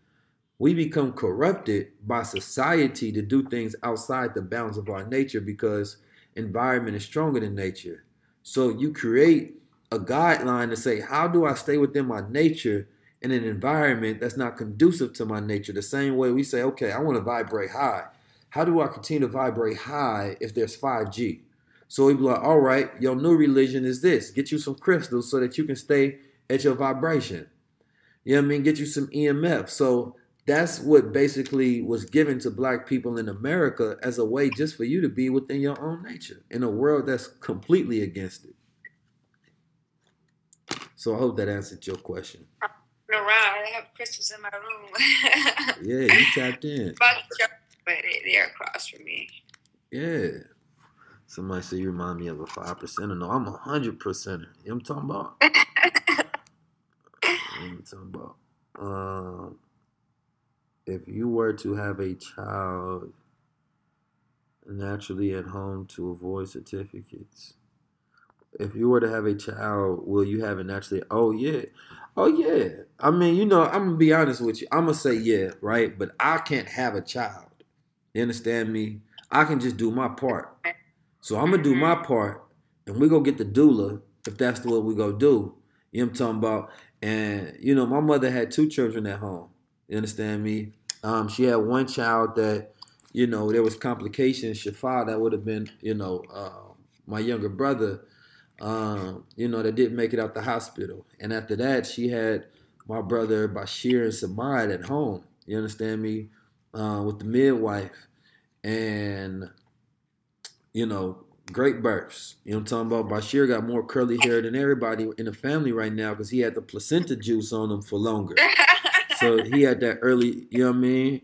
We become corrupted by society to do things outside the bounds of our nature because environment is stronger than nature. So you create a guideline to say, how do I stay within my nature in an environment that's not conducive to my nature? The same way we say, okay, I want to vibrate high. How do I continue to vibrate high if there's 5G? So we be like, all right, your new religion is this. Get you some crystals so that you can stay at your vibration. You know what I mean? Get you some EMF. So that's what basically was given to black people in America as a way just for you to be within your own nature in a world that's completely against it. So I hope that answered your question. Around, I have crystals in my room. <laughs> yeah, you tapped in. But they're across from me. Yeah. Somebody said you remind me of a five percenter. No, I'm a hundred percenter. You know what I'm talking about? <laughs> I'm talking about. Um, if you were to have a child naturally at home to avoid certificates, if you were to have a child, will you have it naturally? Oh yeah, oh yeah. I mean, you know, I'm gonna be honest with you. I'm gonna say yeah, right? But I can't have a child. You understand me? I can just do my part. So I'm gonna do my mm-hmm. part, and we go get the doula if that's what we go do. You know what I'm talking about? And you know, my mother had two children at home. You understand me? Um, she had one child that, you know, there was complications. Shafa, that would have been, you know, uh, my younger brother, um, you know, that didn't make it out the hospital. And after that, she had my brother Bashir and Samad at home. You understand me? Uh, with the midwife, and you know, great births. You know what I'm talking about? Bashir got more curly hair than everybody in the family right now because he had the placenta juice on him for longer. <laughs> so he had that early, you know what I mean,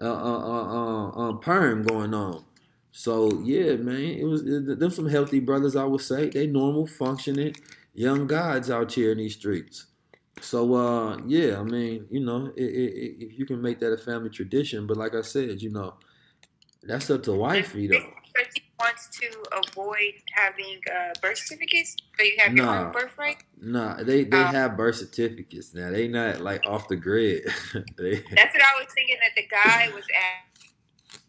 uh, uh, uh, uh, uh perm going on. So yeah, man, it was them some healthy brothers. I would say they normal, functioning young gods out here in these streets. So uh, yeah, I mean, you know, it, it, if you can make that a family tradition, but like I said, you know, that's up to wifey though wants to avoid having uh, birth certificates, so you have your own birthright. Nah, they they um, have birth certificates now. They not like off the grid. <laughs> they, that's what I was thinking that the guy was at.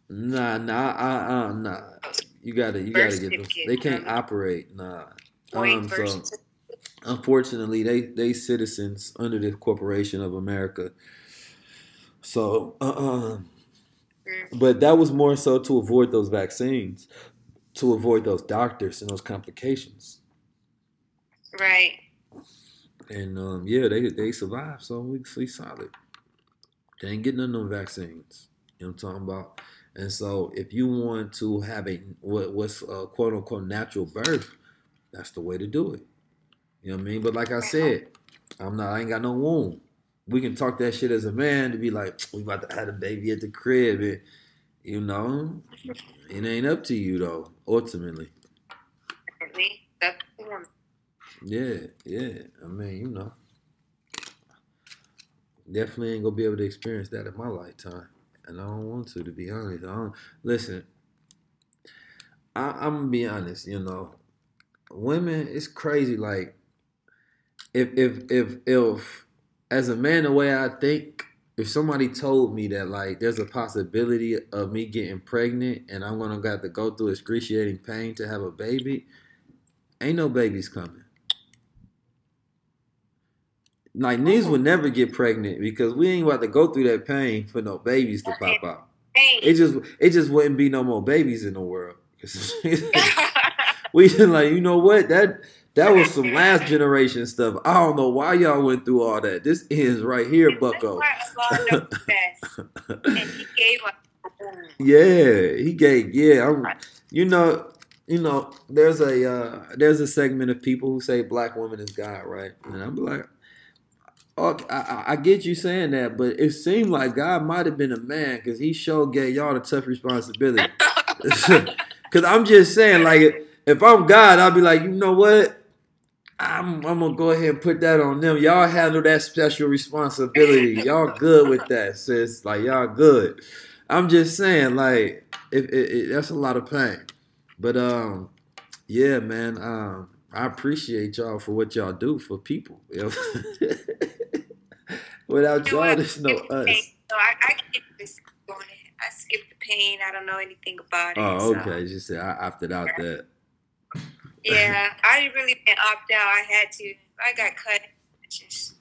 Nah, nah, uh, uh, nah. You gotta, you gotta get them. They can't operate. Nah. Um, so, unfortunately, they they citizens under the corporation of America. So, uh, uh but that was more so to avoid those vaccines to avoid those doctors and those complications. Right. And um, yeah, they they survived, so we we solid. They ain't getting none of them vaccines. You know what I'm talking about? And so if you want to have a what what's a quote unquote natural birth, that's the way to do it. You know what I mean? But like I said, I'm not I ain't got no womb. We can talk that shit as a man to be like, we about to have a baby at the crib and you know, it ain't up to you though, ultimately. Me, that's the one. Yeah, yeah. I mean, you know. Definitely ain't gonna be able to experience that in my lifetime. And I don't want to, to be honest. I don't listen. I, I'm gonna be honest, you know. Women, it's crazy. Like, if if if if as a man, the way I think, if somebody told me that like there's a possibility of me getting pregnant and I'm gonna got to go through excruciating pain to have a baby, ain't no babies coming. Like niggas would never get pregnant because we ain't about to go through that pain for no babies to pop out. It just it just wouldn't be no more babies in the world. <laughs> <laughs> we like you know what that that was some last generation stuff. I don't know why y'all went through all that. This ends right here, Bucko. <laughs> yeah, he gave. Yeah, I'm, you know, you know. There's a uh, there's a segment of people who say black woman is God, right? And I'm like, oh, I, I get you saying that, but it seemed like God might have been a man because he sure gave y'all the tough responsibility. <laughs> Because I'm just saying, like, if I'm God, I'll be like, you know what? I'm, I'm gonna go ahead and put that on them. Y'all handle that special responsibility. <laughs> Y'all good with that, sis. Like y'all good. I'm just saying, like, it, it, it, that's a lot of pain. But um, yeah, man. Um, I appreciate y'all for what y'all do for people. You know? <laughs> Without y'all, there's no us. So I, I this going. I skip the pain. I don't know anything about it. Oh, so. okay. Just say I opted out that. Yeah, I really didn't opt out. I had to. I got cut. Just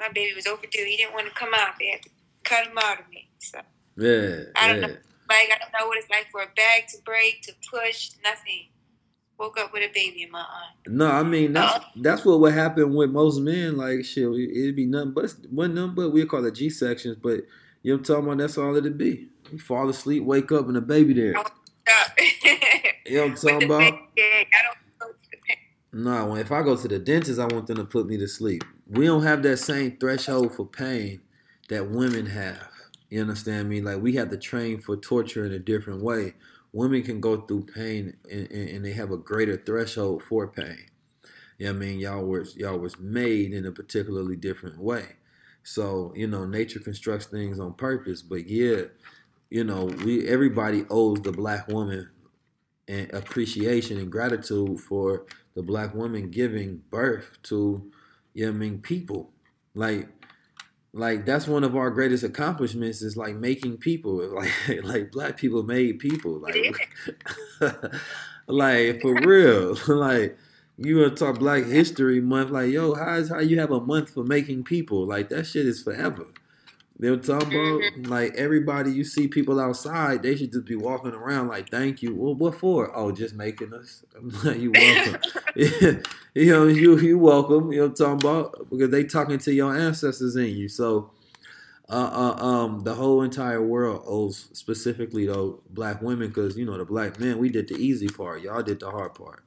my baby was overdue. He didn't want to come out. They had to cut him out of me. So Yeah, I don't yeah. know. like I don't know what it's like for a bag to break, to push, nothing. Woke up with a baby in my arm. No, I mean that's Uh-uh. that's what would happen with most men. Like shit, it'd be nothing but nothing but we call it G sections, but you know what I'm talking about. That's all it'd be. You fall asleep, wake up, and a baby there. <laughs> You know what I'm talking about? baby, I don't go to the pain. No, if I go to the dentist, I want them to put me to sleep. We don't have that same threshold for pain that women have. You understand me? Like we have to train for torture in a different way. Women can go through pain and, and, and they have a greater threshold for pain. You know I mean? Y'all was y'all was made in a particularly different way. So, you know, nature constructs things on purpose. But yeah, you know, we everybody owes the black woman and appreciation and gratitude for the black woman giving birth to, you know I mean, people. Like like that's one of our greatest accomplishments is like making people. <laughs> Like like black people made people. Like <laughs> like for real. <laughs> like you want to talk Black History Month, like yo, how is how you have a month for making people? Like that shit is forever. You know what I'm talking about? Like everybody, you see people outside, they should just be walking around like, "Thank you." Well, what for? Oh, just making us. <laughs> You welcome. <laughs> <laughs> you know, you you welcome. You know what I'm talking about? Because they talking to your ancestors in you. So, uh, uh, um, the whole entire world owes specifically though black women, because you know the black men, we did the easy part. Y'all did the hard part.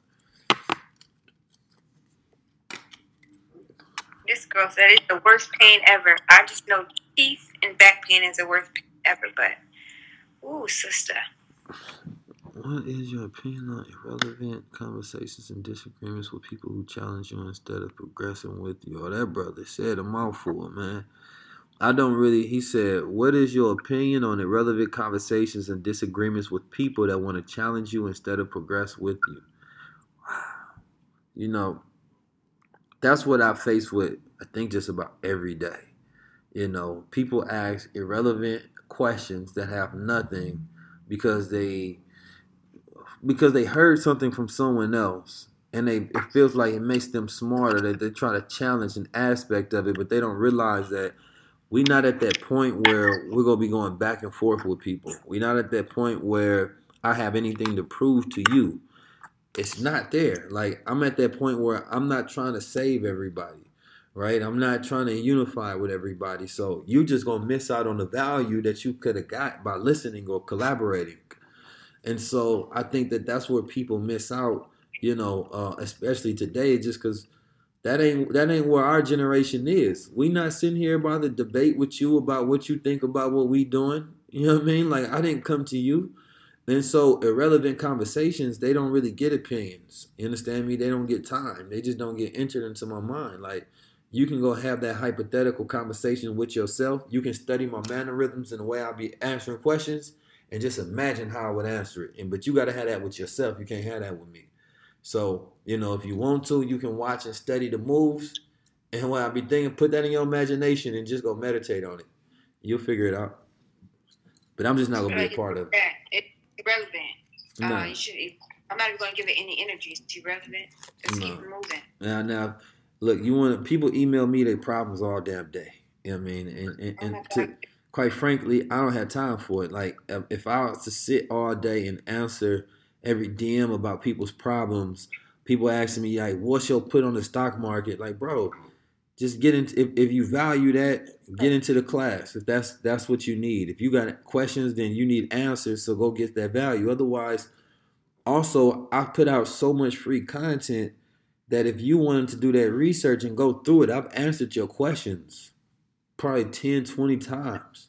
This girl said it's the worst pain ever. I just know teeth and back pain is the worst pain ever. But, ooh, sister. What is your opinion on irrelevant conversations and disagreements with people who challenge you instead of progressing with you? Oh, that brother said a mouthful, man. I don't really. He said, "What is your opinion on irrelevant conversations and disagreements with people that want to challenge you instead of progress with you?" Wow, you know, that's what I face with. I think just about every day. You know, people ask irrelevant questions that have nothing because they because they heard something from someone else. And they it feels like it makes them smarter that they try to challenge an aspect of it but they don't realize that we're not at that point where we're going to be going back and forth with people. We're not at that point where i have anything to prove to you. It's not there. Like i'm at that point where i'm not trying to save everybody right i'm not trying to unify with everybody so you're just going to miss out on the value that you could have got by listening or collaborating and so I think that that's where people miss out, you know, uh, especially today, just because that ain't that ain't where our generation is. We not sitting here about the debate with you about what you think about what we doing. You know what I mean? Like I didn't come to you, and so irrelevant conversations they don't really get opinions. You understand me? They don't get time. They just don't get entered into my mind. Like you can go have that hypothetical conversation with yourself. You can study my mannerisms and the way I'll be answering questions and just imagine how I would answer it. And but you got to have that with yourself. You can't have that with me. So you know, if you want to, you can watch and study the moves. And when I be thinking, put that in your imagination and just go meditate on it. You'll figure it out. But I'm just not gonna be a part of it. It's irrelevant. No. Uh, you should. I'm not even going to give it any energy. It's irrelevant. Let's No. keep moving. Now, now, look, you want people email me their problems all damn day. You know what I mean? And and, Oh to, quite frankly, I don't have time for it. Like if- if I was to sit all day and answer every DM about people's problems, people asking me like, "What's your put on the stock market?" Like, bro, just get into if, if you value that, get into the class. If that's that's what you need. If you got questions, then you need answers. So go get that value. Otherwise, also I put out so much free content that if you wanted to do that research and go through it, I've answered your questions probably 10, 20 times.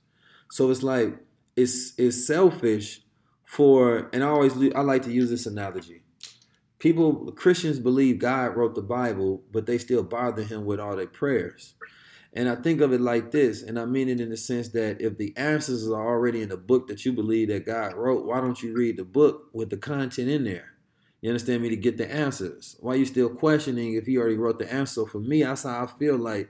So it's like it's it's selfish for and I always I like to use this analogy. people Christians believe God wrote the Bible, but they still bother him with all their prayers. And I think of it like this, and I mean it in the sense that if the answers are already in the book that you believe that God wrote, why don't you read the book with the content in there? You understand me to get the answers? Why you still questioning if he already wrote the answer? For me, that's how I feel like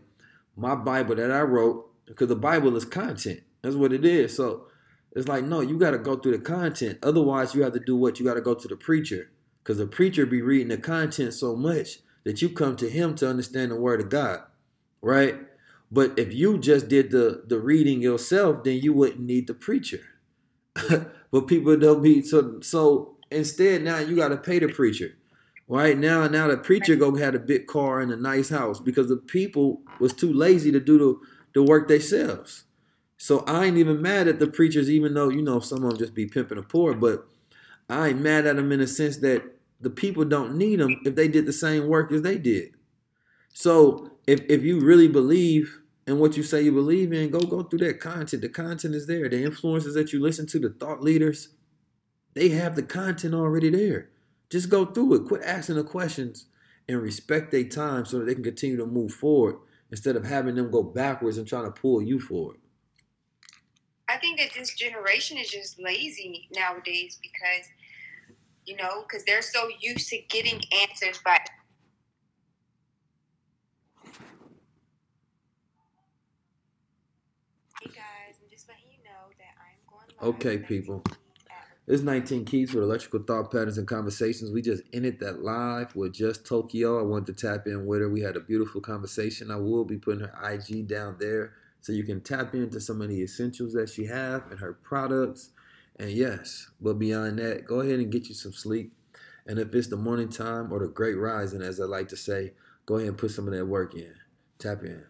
my Bible that I wrote, because the Bible is content. That's what it is. So it's like, no, you got to go through the content. Otherwise, you have to do what? You got to go to the preacher. Because the preacher be reading the content so much that you come to him to understand the word of God. Right? But if you just did the, the reading yourself, then you wouldn't need the preacher. <laughs> but people don't be so so instead now you gotta pay the preacher. Right now, now the preacher go had a big car and a nice house because the people was too lazy to do the, the work themselves. So I ain't even mad at the preachers, even though you know some of them just be pimping the poor. But I ain't mad at them in the sense that the people don't need them if they did the same work as they did. So if if you really believe in what you say you believe in, go go through that content. The content is there. The influences that you listen to, the thought leaders, they have the content already there. Just go through it. Quit asking the questions and respect their time so that they can continue to move forward instead of having them go backwards and trying to pull you forward. I think that this generation is just lazy nowadays because, you know, because they're so used to getting answers by Hey guys, I'm just letting you know that I'm going. Okay, people. It's 19 Keys for Electrical Thought Patterns and Conversations. We just ended that live with just Tokyo. I wanted to tap in with her. We had a beautiful conversation. I will be putting her IG down there so you can tap into some of the essentials that she have and her products. And yes, but beyond that, go ahead and get you some sleep. And if it's the morning time or the great rising, as I like to say, go ahead and put some of that work in. Tap in.